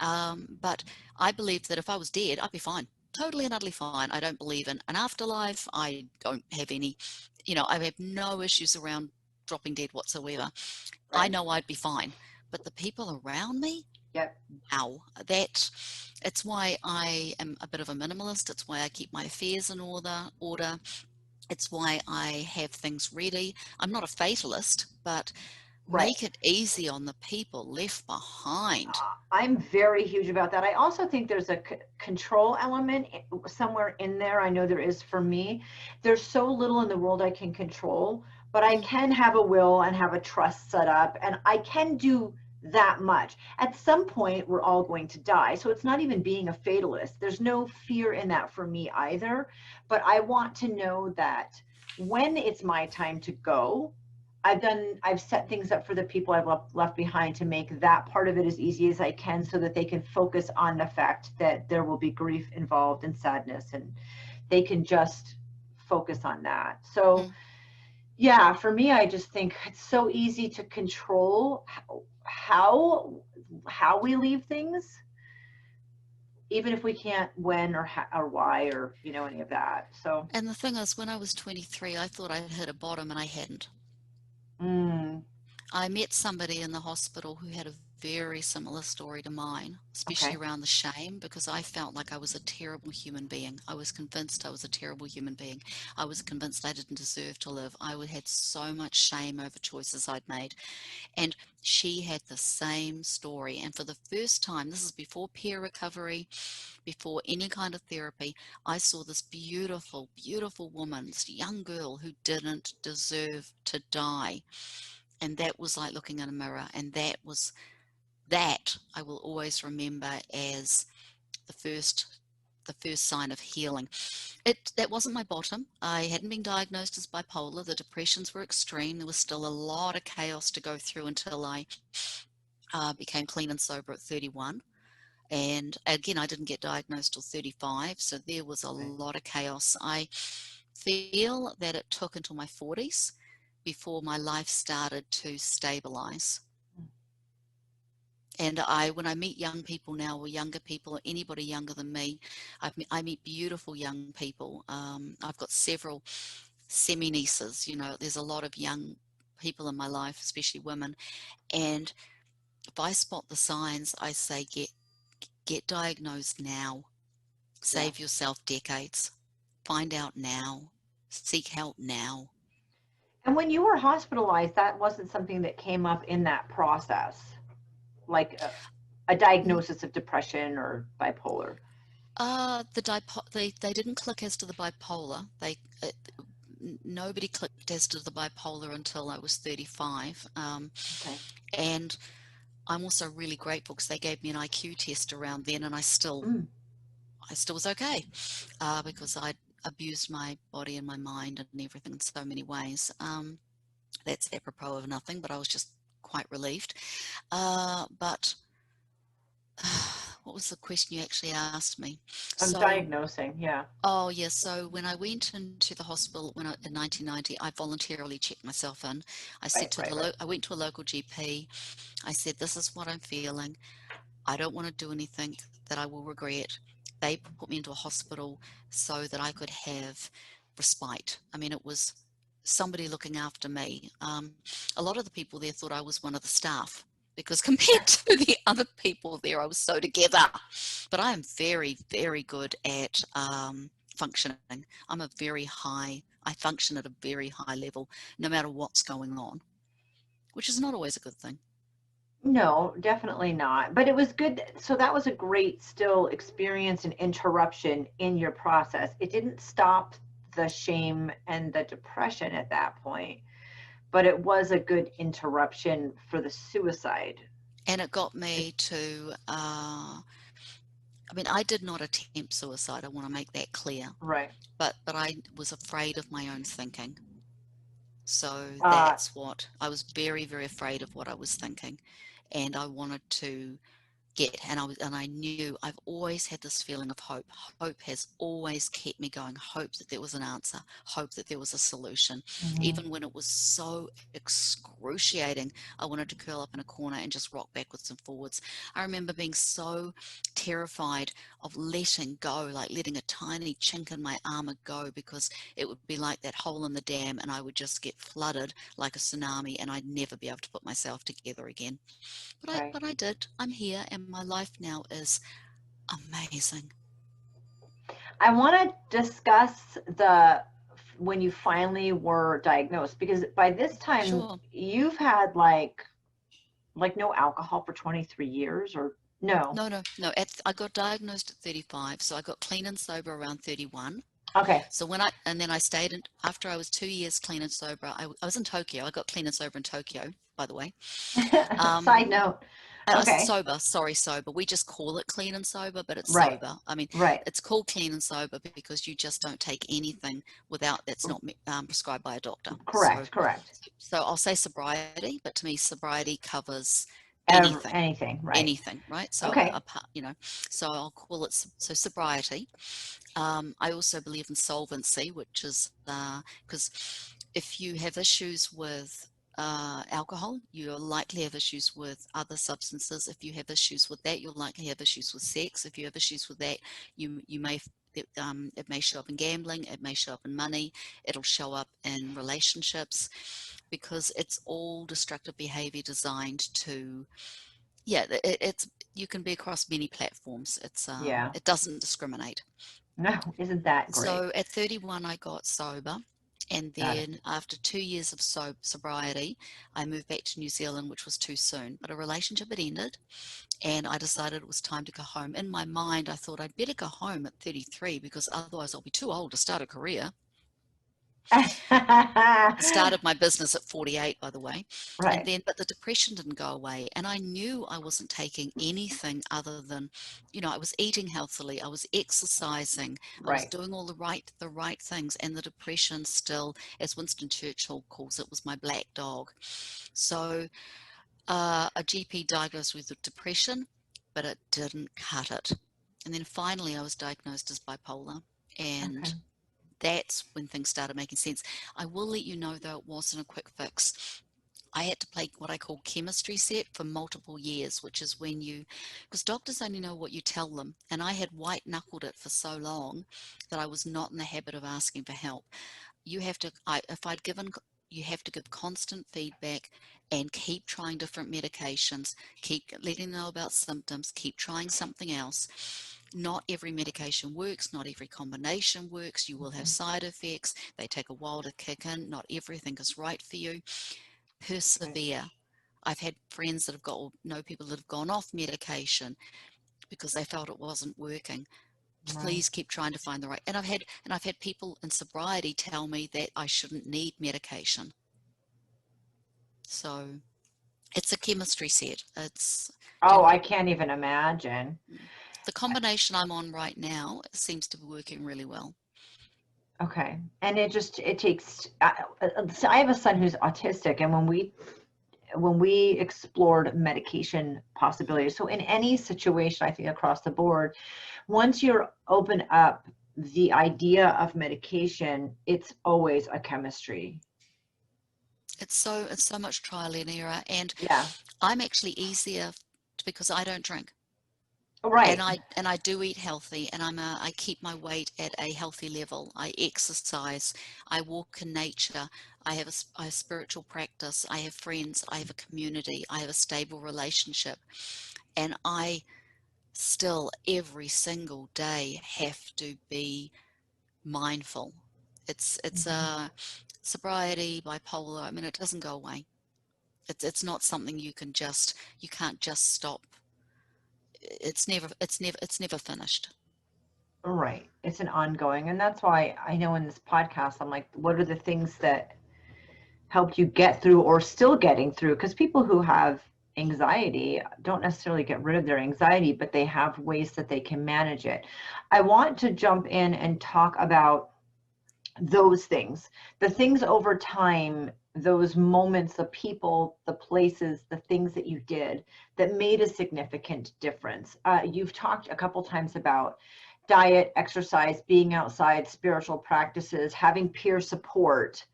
S2: Um, but I believe that if I was dead, I'd be fine. Totally and utterly fine. I don't believe in an afterlife. I don't have any, you know, I have no issues around dropping dead whatsoever. I know I'd be fine. But the people around me,
S1: Yep.
S2: wow that it's why i am a bit of a minimalist it's why i keep my affairs in order order it's why i have things ready i'm not a fatalist but
S1: Right.
S2: make it easy on the people left behind
S1: Uh, I'm very huge about that. I also think there's a c- control element somewhere in there. I know there is for me. There's so little in the world I can control, but I
S2: Mm.
S1: can have a will and have a trust set up, and I can do that much. At some point, we're all going to die. So it's not even being a fatalist. There's no fear in that for me either. But I want to know that when it's my time to go, I've done, I've set things up for the people I've left, left behind to make that part of it as easy as I can so that they can focus on the fact that there will be grief involved and sadness and they can just focus on that. So,
S2: Mm.
S1: yeah, for me, I just think it's so easy to control how, how, how we leave things, even if we can't when or how, or why or, you know, any of that. So,
S2: and the thing is when i was 23 i thought i'd hit a bottom and i hadn't
S1: mm,
S2: I met somebody in the hospital who had a very similar story to mine, especially
S1: Okay.
S2: around the shame, because I felt like I was a terrible human being. I was convinced I was a terrible human being. I was convinced I didn't deserve to live. I had so much shame over choices I'd made. And she had the same story. And for the first time, this is before peer recovery, before any kind of therapy, I saw this beautiful, beautiful woman, this young girl who didn't deserve to die and that was like looking in a mirror and that was that i will always remember as the first the first sign of healing. It that wasn't my bottom. I hadn't been diagnosed as bipolar. The depressions were extreme. There was still a lot of chaos to go through until i uh, became clean and sober at 31 and again i didn't get diagnosed till 35 so there was a lot of chaos. I feel that it took until my 40s before my life started to stabilize. And I, when I meet young people now, or younger people, or anybody younger than me, I've, I meet beautiful young people. Um, I've got several semi nieces. You know, there's a lot of young people in my life, especially women. And if I spot the signs, I say, get get diagnosed now. Save yourself decades. Find out now. Seek help now.
S1: And when you were hospitalized, that wasn't something that came up in that process, like a, a diagnosis of depression or bipolar.
S2: Uh, the dipo- they they didn't click as to the bipolar. They uh, nobody clicked as to the bipolar until I was 35. Um,
S1: Okay.
S2: and I'm also really grateful because they gave me an IQ test around then, and I still,
S1: Mm.
S2: I still was okay, uh, because I abused my body and my mind and everything in so many ways. Um, that's apropos of nothing, but I was just quite relieved. Uh, but <sighs> what was the question you actually asked me?
S1: I'm
S2: So-
S1: diagnosing. Yeah.
S2: Oh, yes. So when I went into the hospital when I, in 1990, I voluntarily checked myself in. I said
S1: Right,
S2: to
S1: right,
S2: the,
S1: right.
S2: I went to a local GP. I said, this is what I'm feeling. I don't want to do anything that I will regret. They put me into a hospital so that I could have respite. I mean, it was somebody looking after me. Um, a lot of the people there thought I was one of the staff because <laughs> compared to the other people there, I was so together. But I am very, very good at um, functioning. I'm a very high, I function at a very high level, no matter what's going on, which is not always a good thing.
S1: No, definitely not. But it was good. So that was a great still experience and interruption in your process. It didn't stop the shame and the depression at that point, but it was a good interruption for the suicide.
S2: And it got me to, uh, I mean, I did not attempt suicide. I want to make that clear.
S1: Right.
S2: but but I was afraid of my own thinking. So
S1: Uh,
S2: that's what I was very very afraid of what I was thinking, and I wanted to get and I was and I knew I've always had this feeling of hope. Hope has always kept me going. Hope that there was an answer. Hope that there was a solution
S1: Mm-hmm.
S2: even when it was so excruciating, I wanted to curl up in a corner and just rock backwards and forwards. I remember being so terrified of letting go, like letting a tiny chink in my armor go, because it would be like that hole in the dam and I would just get flooded like a tsunami and I'd never be able to put myself together again. But I, but I did. I'm here and my life now is amazing.
S1: I want to discuss the when you finally were diagnosed because by this time
S2: Sure.
S1: you've had like like no alcohol for 23 years or no.
S2: No, no, no. At, I got diagnosed at 35, so I got clean and sober around 31.
S1: Okay.
S2: So when I and then I stayed in after I was two years clean and sober. I, I was in Tokyo. I got clean and sober in Tokyo, by the way. <laughs> Um,
S1: Side note. Okay.
S2: sober. Sorry, sober. We just call it clean and sober, but it's
S1: Right.
S2: sober. I mean,
S1: Right.
S2: it's called clean and sober because you just don't take anything without that's not um, prescribed by a doctor.
S1: Correct.
S2: So,
S1: correct.
S2: so I'll say sobriety, but to me, sobriety covers anything
S1: Anything. Right.
S2: anything, right? So,
S1: Okay.
S2: apart, you know, so I'll call it so sobriety. Um, I also believe in solvency, which is because if you have issues with uh, alcohol, you'll likely have issues with other substances. If you have issues with that, you'll likely have issues with sex. If you have issues with that, you you may it, um, it may show up in gambling. It may show up in money. It'll show up in relationships because it's all destructive behavior designed to yeah it, it's you can be across many platforms. It's um,
S1: Yeah.
S2: it doesn't discriminate.
S1: No, isn't that great?
S2: so at 31 i got sober and then after two years of so- sobriety i moved back to new zealand which was too soon but a relationship had ended and i decided it was time to go home. In my mind i thought i'd better go home at 33 because otherwise i'll be too old to start a career <laughs> started my business at 48 by the way
S1: right.
S2: and then but the depression didn't go away and i knew i wasn't taking anything other than you know i was eating healthily i was exercising i was doing all the right the right things and the depression still as winston churchill calls it was my black dog so uh, a gp diagnosed with depression but it didn't cut it and then finally i was diagnosed as bipolar and
S1: Okay.
S2: That's when things started making sense. I will let you know though it wasn't a quick fix. I had to play what I call chemistry set for multiple years, which is when you, because doctors only know what you tell them. And I had white knuckled it for so long that I was not in the habit of asking for help. You have to, I, if I'd given, you have to give constant feedback and keep trying different medications, keep letting them know about symptoms, keep trying something else not every medication works, not every combination works. You will have
S1: Mhm.
S2: side effects. They take a while to kick in. Not everything is right for you. Persevere. I've had friends that have got, or know people that have gone off medication because they felt it wasn't working. Please keep trying to find the right. And I've had, and I've had people in sobriety tell me that I shouldn't need medication. So It's a chemistry set. It's
S1: Oh, I can't even imagine.
S2: The combination I'm on right now seems to be working really well.
S1: Okay. And it just, it takes, I, so I have a son who's autistic and when we, when we explored medication possibilities, so in any situation, I think across the board, once you're open up the idea of medication, it's always a chemistry.
S2: It's so it's so much trial and error, and
S1: Yeah.
S2: I'm actually easier because I don't drink.
S1: Right.
S2: and I and I do eat healthy, and I'm a, I keep my weight at a healthy level. I exercise, I walk in nature, I have a, I have spiritual practice, I have friends, I have a community, I have a stable relationship, and I still every single day have to be mindful. It's it's
S1: Mhm.
S2: a sobriety, bipolar. I mean, it doesn't go away. It's it's not something you can just you can't just stop it's never it's never it's never finished
S1: Right. It's an ongoing. And that's why I know in this podcast, I'm like, what are the things that helped you get through or still getting through? Because people who have anxiety don't necessarily get rid of their anxiety, but they have ways that they can manage it. I want to jump in and talk about those things, the things over time, those moments, the people, the places, the things that you did that made a significant difference. Uh, you've talked a couple times about diet, exercise, being outside, spiritual practices, having peer support.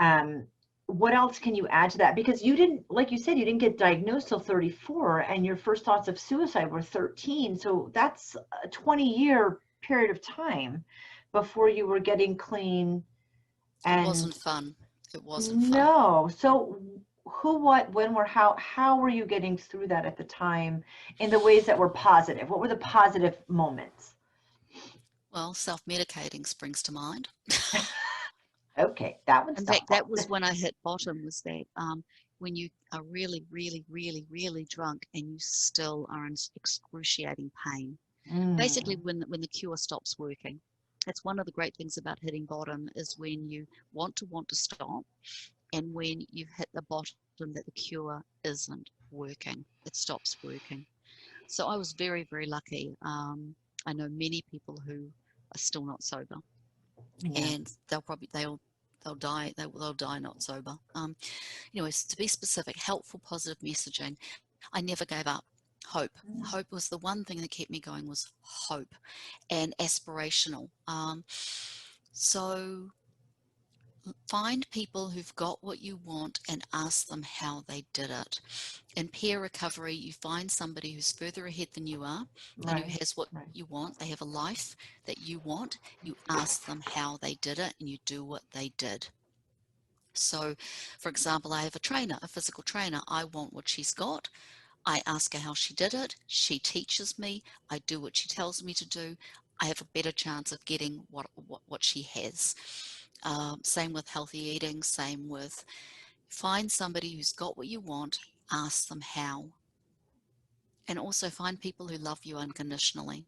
S1: Um, what else can you add to that? Because you didn't, like you said, you didn't get diagnosed till 34, and your first thoughts of suicide were 13. So that's a 20 year period of time before you were getting clean. And
S2: it wasn't fun it wasn't fun
S1: no. So who, what, when, where, how, how were you getting through that at the time in the ways that were positive? What were the positive moments?
S2: well self-medicating springs to mind <laughs>
S1: Okay, that was
S2: in fact that was when i hit bottom was that um, when you are really really really really drunk and you still are in excruciating pain basically
S1: Mm,
S2: when when the cure stops working that's one of the great things about hitting bottom is when you want to want to stop and when you've hit the bottom that the cure isn't working it stops working. So i was very very lucky. Um, i know many people who are still not sober
S1: yeah.
S2: and they'll probably they'll they'll die they'll, they'll die not sober. Um anyways to be specific helpful positive messaging. I never gave up hope.
S1: Mm.
S2: hope was the one thing that kept me going was hope and aspirational um so find people who've got what you want and ask them how they did it. In peer recovery you find somebody who's further ahead than you are and who has what
S1: right.
S2: you want. They have a life that you want. You ask them how they did it and you do what they did. So for example i have a trainer a physical trainer. I want what she's got i ask her how she did it. She teaches me. I do what she tells me to do. I have a better chance of getting what what, what she has. Um, same with healthy eating same with find somebody who's got what you want ask them how. And also find people who love you unconditionally.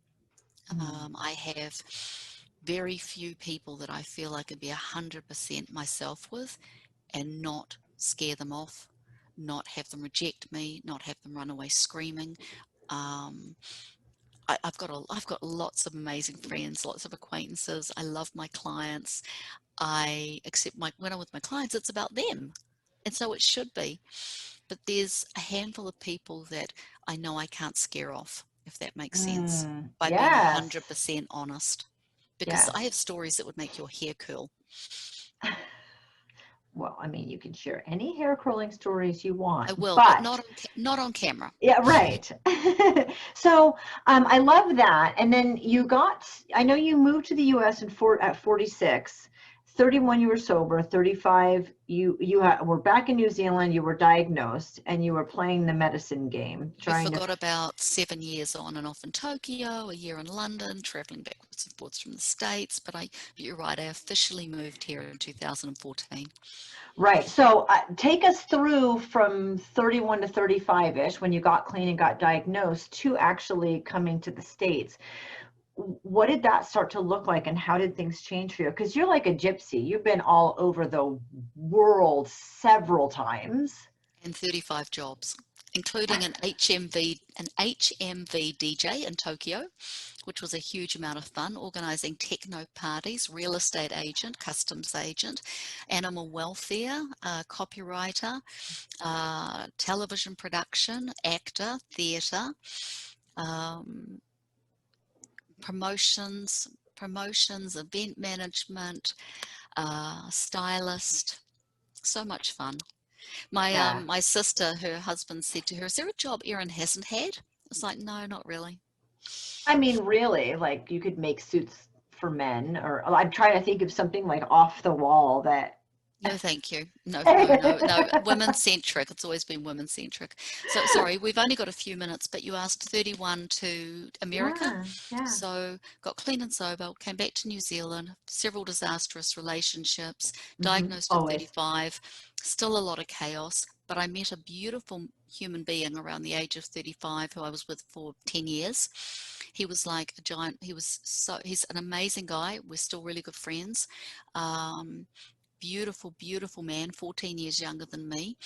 S1: Mm.
S2: um, I have very few people that I feel I could be 100% myself with and not scare them off, not have them reject me, not have them run away screaming. Um, I, I've got a, I've got lots of amazing friends, lots of acquaintances. I love my clients. I accept my when I'm with my clients, it's about them, and so it should be. But there's a handful of people that I know I can't scare off, if that makes sense
S1: Mm,
S2: by
S1: yes.
S2: being 100% honest because
S1: Yes.
S2: I have stories that would make your hair curl. <laughs>
S1: Well, I mean, you can share any hair curling stories you want.
S2: I will, but,
S1: but
S2: not on not on camera.
S1: Yeah, right. <laughs> so um, I love that. And then you got, I know you moved to the U.S. in four, at 46. 31 you were sober 35 you you ha- were back in new zealand you were diagnosed and you were playing the medicine game
S2: We
S1: trying to
S2: forgot about seven years on and off in Tokyo, a year in London, traveling backwards and forwards from the States. But I, you're right, I officially moved here in 2014.
S1: right so uh, take us through from 31 to 35 ish when you got clean and got diagnosed to actually coming to the states what did that start to look like and how did things change for you? Because you're like a gypsy. You've been all over the world several times.
S2: And 35 jobs, including an HMV, an HMV DJ in Tokyo, which was a huge amount of fun, organizing techno parties, real estate agent, customs agent, animal welfare, uh, copywriter, uh, television production, actor, theatre, um, promotions, promotions, event management, uh, stylist. So much fun. My
S1: Yeah.
S2: um, my sister, her husband said to her, "Is there a job Erin hasn't had?" It's like, no, not really.
S1: I mean, really, like you could make suits for men, or I'm trying to think of something like off the wall that.
S2: No, thank you. No, no, no, no. Women centric. It's always been women centric. So <laughs> sorry, we've only got a few minutes, but you asked 31 to America.
S1: Yeah, yeah.
S2: So got clean and sober, came back to New Zealand, several disastrous relationships,
S1: Mhm,
S2: diagnosed at 35, still a lot of chaos. But I met a beautiful human being around the age of 35 who I was with for 10 years. He was like a giant, he was so, he's an amazing guy. We're still really good friends. Um, beautiful, beautiful man, 14 years younger than me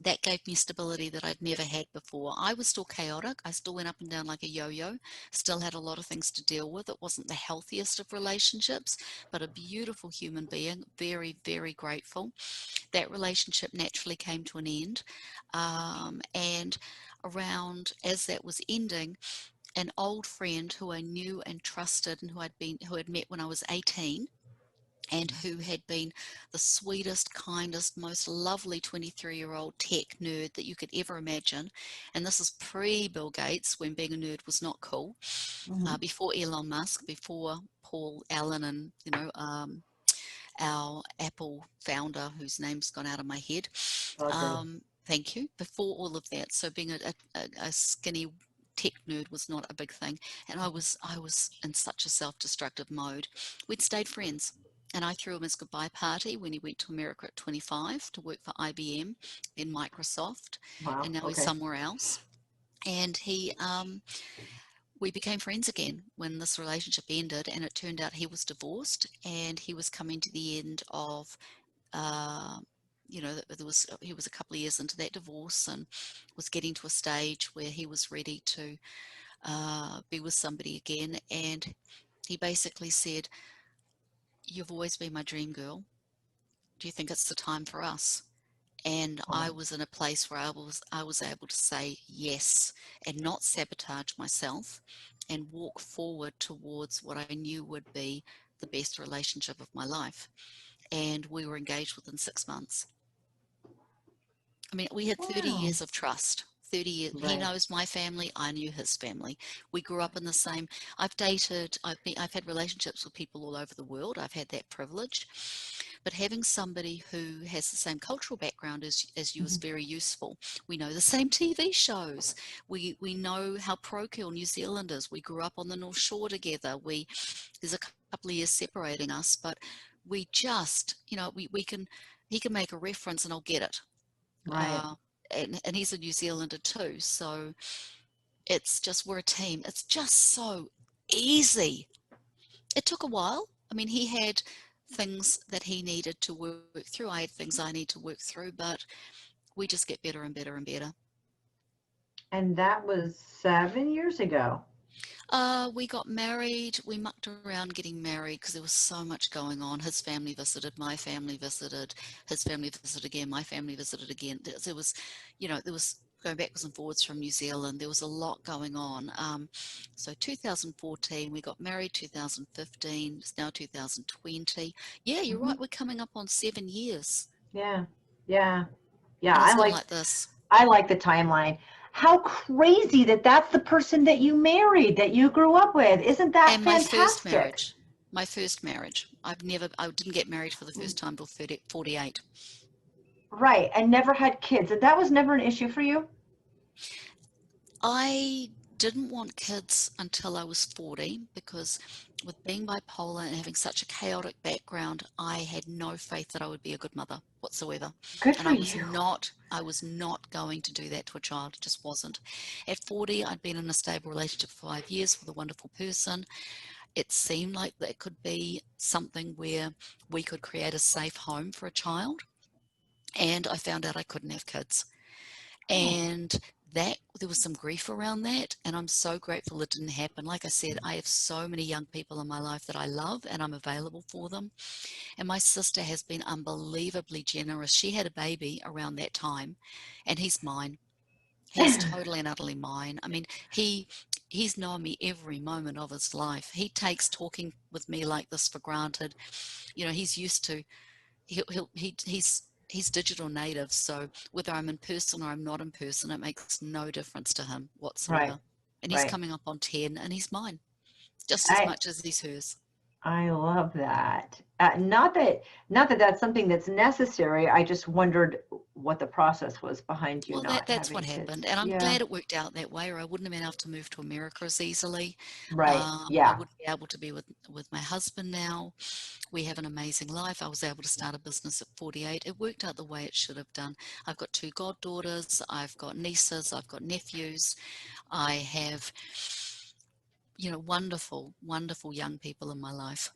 S2: that gave me stability that I'd never had before. I was still chaotic. I still went up and down like a yo yo, still had a lot of things to deal with. It wasn't the healthiest of relationships, but a beautiful human being, very, very grateful. That relationship naturally came to an end. Um, and around as that was ending, an old friend who I knew and trusted and who I'd been who had met when I was 18 and who had been the sweetest, kindest, most lovely 23 year old tech nerd that you could ever imagine. And this is pre Bill Gates when being a nerd was not cool,
S1: Mhm.
S2: uh, before Elon Musk, before Paul Allen and, you know, um, our Apple founder whose name's gone out of my head.
S1: Audrey.
S2: Um, thank you. Before all of that, so being a, a, a skinny tech nerd was not a big thing, and I was I was in such a self-destructive mode. We'd stayed friends, and I threw him his goodbye party when he went to America at 25 to work for IBM, then Microsoft,
S1: wow.
S2: and now he's somewhere else. And he, um, we became friends again when this relationship ended, and it turned out he was divorced and he was coming to the end of, uh, you know, there was he was a couple of years into that divorce and was getting to a stage where he was ready to uh, be with somebody again, and he basically said, "You've always been my dream girl. Do you think it's the time for us?" and I
S1: mm.
S2: was in a place where I was I was able to say yes and not sabotage myself and walk forward towards what I knew would be the best relationship of my life. And we were engaged within six months. I mean, we had 30
S1: Wow.
S2: years of trust. 30 years. He knows my family. I knew his family. We grew up in the same. I've dated. I've been. I've had relationships with people all over the world. I've had that privilege, but having somebody who has the same cultural background as as you is very useful. We know the same TV shows. We we know how parochial New Zealand is. We grew up on the North Shore together. We there's a couple of years separating us, but we just you know we we can he can make a reference and I'll get it
S1: Right.
S2: uh, and, and he's a New Zealander too. So it's just, we're a team. It's just so easy. It took a while. I mean, he had things that he needed to work through. I had things I need to work through, but we just get better and better and better.
S1: and that was seven years ago.
S2: Uh, we got married. We mucked around getting married because there was so much going on. His family visited, my family visited, his family visited again, my family visited again. There, there was, you know, there was going backwards and forwards from New Zealand. There was a lot going on. Um, so 2014, we got married. 2015, it's now 2020. Yeah, you're
S1: Mhm.
S2: right. We're coming up on seven years.
S1: Yeah. Yeah. Yeah. I like,
S2: like this.
S1: I like the timeline. How crazy that that's the person that you married, that you grew up with. Isn't that
S2: and my first marriage. My first marriage. I've never, I didn't get married for the
S1: Mm.
S2: first time till 30, 48.
S1: Right. And never had kids. And that was never an issue for you?
S2: I didn't want kids until I was 40 because with being bipolar and having such a chaotic background, I had no faith that I would be a good mother whatsoever.
S1: Good
S2: And I was
S1: you.
S2: not I was not going to do that to a child. It just wasn't. At 40, I'd been in a stable relationship for 5 years with a wonderful person. It seemed like that could be something where we could create a safe home for a child. And I found out I couldn't have kids. Oh. and that there was some grief around that and i'm so grateful it didn't happen. Like i said mm. i have so many young people in my life that i love and i'm available for them. And my sister has been unbelievably generous. She had a baby around that time and he's mine. He's <coughs> totally and utterly mine. I mean he he's known me every moment of his life. He takes talking with me like this for granted. You know he's used to he'll, he'll he, he's he's digital native, so whether I'm in person or I'm not in person, it makes no difference to him whatsoever.
S1: Right.
S2: And he's
S1: Right.
S2: coming up on 10 and he's mine just as
S1: I-
S2: much as he's hers.
S1: I love that. Uh, not that not that that's something that's necessary. I just wondered what the process was behind you
S2: Well, that, that's what
S1: kids.
S2: happened. And I'm
S1: Yeah,
S2: glad it worked out that way, or I wouldn't have been able to move to America as easily.
S1: Right.
S2: Um,
S1: yeah.
S2: I would be able to be with, with my husband now. We have an amazing life. I was able to start a business at 48. It worked out the way it should have done. I've got two goddaughters, I've got nieces, I've got nephews. I have, you know, wonderful, wonderful young people in my life.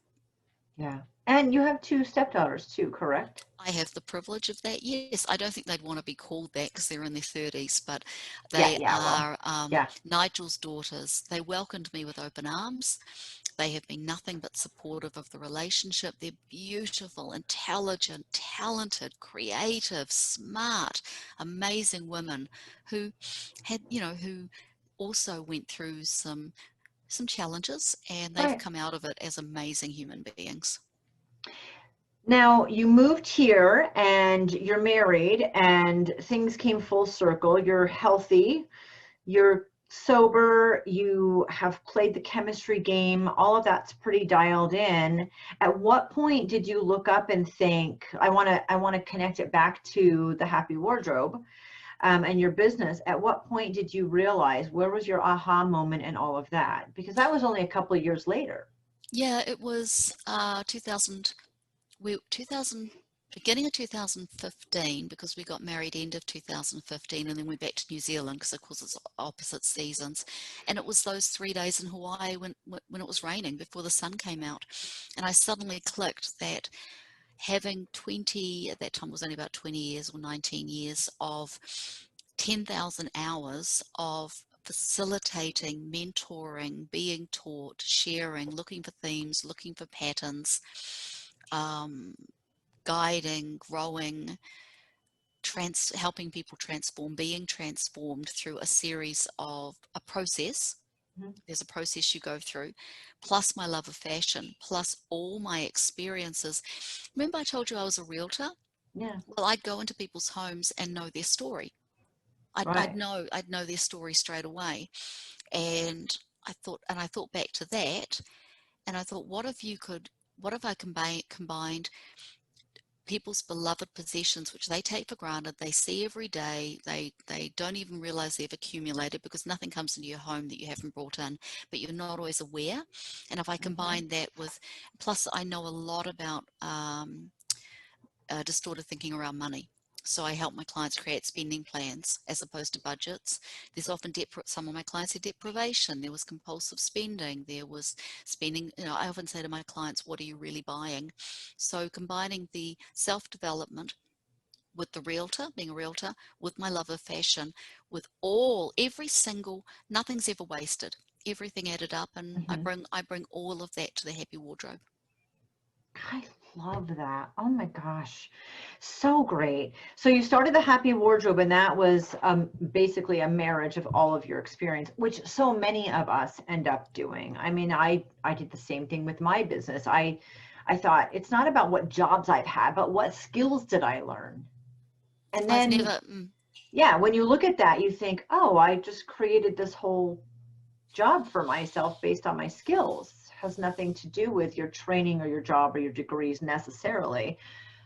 S1: Yeah. And you have two stepdaughters too, correct?
S2: I have the privilege of that. Yes, I don't think they'd want to be called that because they're in their 30s, but they
S1: yeah, well,
S2: are um,
S1: yeah.
S2: Nigel's daughters. They welcomed me with open arms. They have been nothing but supportive of the relationship. They're beautiful, intelligent, talented, creative, smart, amazing women who had, you know, who also went through some some challenges and they've
S1: Right.
S2: come out of it as amazing human beings.
S1: Now you moved here and you're married and things came full circle. You're healthy, you're sober, you have played the chemistry game, all of that's pretty dialed in. At what point did you look up and think, I want to I want to connect it back to the happy wardrobe um, and your business. At what point did you realize where was your aha moment and all of that? Because that was only a couple of years later.
S2: Yeah, it was uh, 2000, we, 2000, beginning of 2015, because we got married end of 2015 and then we back to New Zealand because of course it's opposite seasons. And it was those three days in Hawaii when, when when it was raining before the sun came out. And I suddenly clicked that having 20, at that time was only about 20 years or 19 years of 10,000 hours of facilitating, mentoring, being taught, sharing, looking for themes, looking for patterns, um, guiding, growing, trans- helping people transform, being transformed through a series of a process.
S1: Mhm.
S2: There's a process you go through, plus my love of fashion, plus all my experiences. Remember, I told you I was a realtor?
S1: Yeah.
S2: Well, I'd go into people's homes and know their story. I'd,
S1: Right.
S2: I'd know I'd know their story straight away, and I thought and I thought back to that, and I thought, what if you could? What if I combine combined people's beloved possessions, which they take for granted, they see every day, they they don't even realize they've accumulated because nothing comes into your home that you haven't brought in, but you're not always aware. And if I
S1: Mhm.
S2: combine that with, plus I know a lot about um, uh, distorted thinking around money. So I help my clients create spending plans as opposed to budgets. There's often. Some of my clients had deprivation. There was compulsive spending. There was spending. You know, I often say to my clients, "What are you really buying?" So combining the self-development with the realtor, being a realtor, with my love of fashion, with all every single, nothing's ever wasted. Everything added up, and I
S1: Mhm.
S2: bring I bring all of that to the happy wardrobe.
S1: I love that. Oh my gosh. So great. So you started the Happy Wardrobe and that was um, basically a marriage of all of your experience, which so many of us end up doing. I mean, I I did the same thing with my business. I I thought it's not about what jobs I've had, but what skills did I learn? And then
S2: mm,
S1: yeah, when you look at that, you think, "Oh, I just created this whole job for myself based on my skills." Has nothing to do with your training or your job or your degrees necessarily.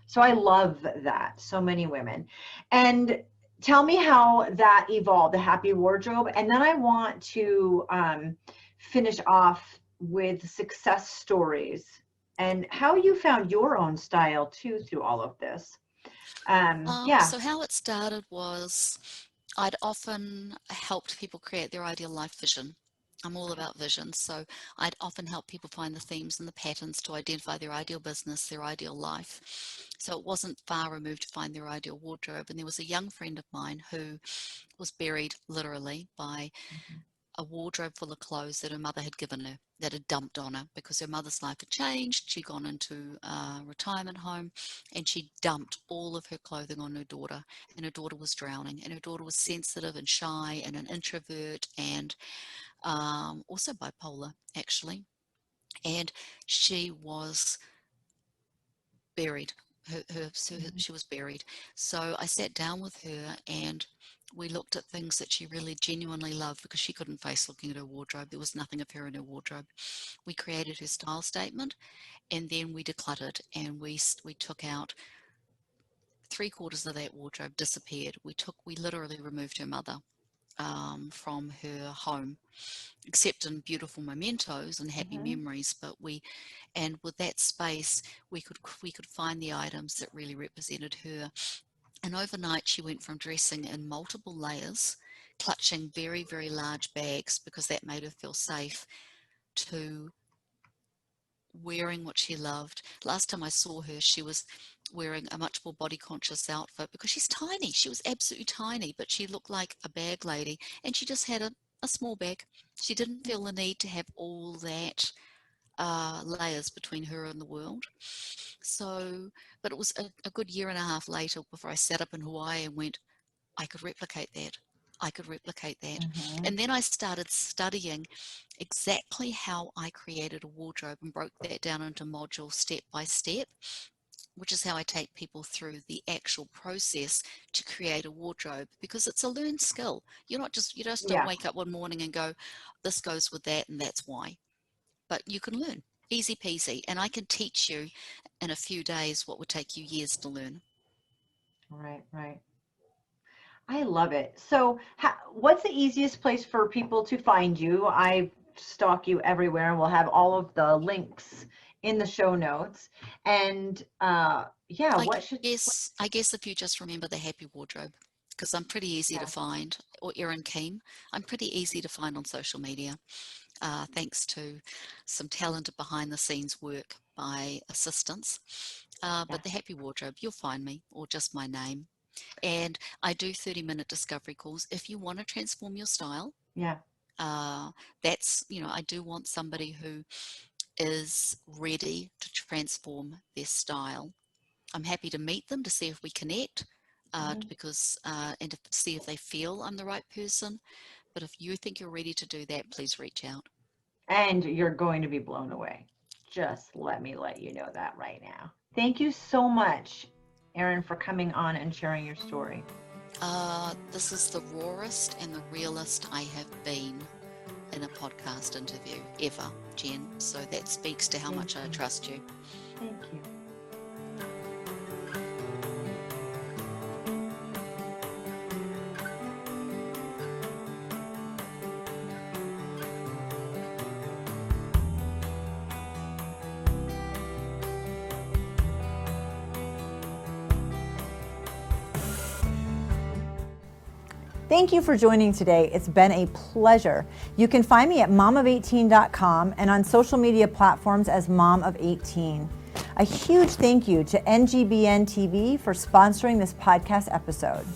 S1: So I love that. So many women. And tell me how that evolved, the happy wardrobe. And then I want to um, finish off with success stories and how you found your own style too through all of this. Um,
S2: Um,
S1: yeah.
S2: So how it started was I'd often helped people create their ideal life vision. I'm all about vision. So I'd often help people find the themes and the patterns to identify their ideal business, their ideal life. So it wasn't far removed to find their ideal wardrobe. And there was a young friend of mine who was buried literally by
S1: Mhm.
S2: a wardrobe full of clothes that her mother had given her, that had dumped on her because her mother's life had changed. She'd gone into a retirement home and she dumped all of her clothing on her daughter. And her daughter was drowning. And her daughter was sensitive and shy and an introvert and um, also bipolar, actually. And she was buried. Her, her, so
S1: Mhm.
S2: she was buried. So I sat down with her and we looked at things that she really genuinely loved because she couldn't face looking at her wardrobe. There was nothing of her in her wardrobe. We created her style statement and then we decluttered and we we took out three quarters of that wardrobe disappeared. We took we literally removed her mother um, from her home, except in beautiful mementos and happy
S1: Mhm.
S2: memories. But we, and with that space, we could we could find the items that really represented her. And overnight, she went from dressing in multiple layers, clutching very very large bags because that made her feel safe, to wearing what she loved. Last time I saw her, she was wearing a much more body conscious outfit because she's tiny. She was absolutely tiny, but she looked like a bag lady and she just had a, a small bag. She didn't feel the need to have all that uh, layers between her and the world. So, but it was a, a good year and a half later before I sat up in Hawaii and went, I could replicate that. I could replicate that.
S1: Mhm.
S2: And then I started studying exactly how I created a wardrobe and broke that down into modules step by step, which is how I take people through the actual process to create a wardrobe because it's a learned skill. You're not just, you just don't
S1: Yeah.
S2: wake up one morning and go, this goes with that and that's why. But you can learn easy peasy. And I can teach you in a few days what would take you years to learn.
S1: Right, right. I love it. So, ha- what's the easiest place for people to find you? I stalk you everywhere, and we'll have all of the links in the show notes. And uh, yeah,
S2: I
S1: what should
S2: guess I guess if you just remember the happy wardrobe, because I'm pretty easy
S1: Yeah.
S2: to find, or Erin Keem, I'm pretty easy to find on social media, uh, thanks to some talented behind the scenes work by assistants. Uh,
S1: Yeah.
S2: But the happy wardrobe, you'll find me, or just my name. And I do 30 minute discovery calls. If you want to transform your style,
S1: yeah,
S2: uh, that's, you know, I do want somebody who is ready to transform their style. I'm happy to meet them to see if we connect, uh,
S1: Mhm.
S2: because uh, and to see if they feel I'm the right person. But if you think you're ready to do that, please reach out.
S1: and you're going to be blown away. Just let me let you know that right now. Thank you so much, Erin, for coming on and sharing your story.
S2: Uh, this is the rawest and the realest I have been in a podcast interview ever, Jen. So that speaks to how
S1: Thank
S2: much I trust you.
S1: Thank you.
S3: Thank you for joining today. It's been a pleasure. You can find me at momof18.com and on social media platforms as Mom of 18. A huge thank you to NGBN TV for sponsoring this podcast episode.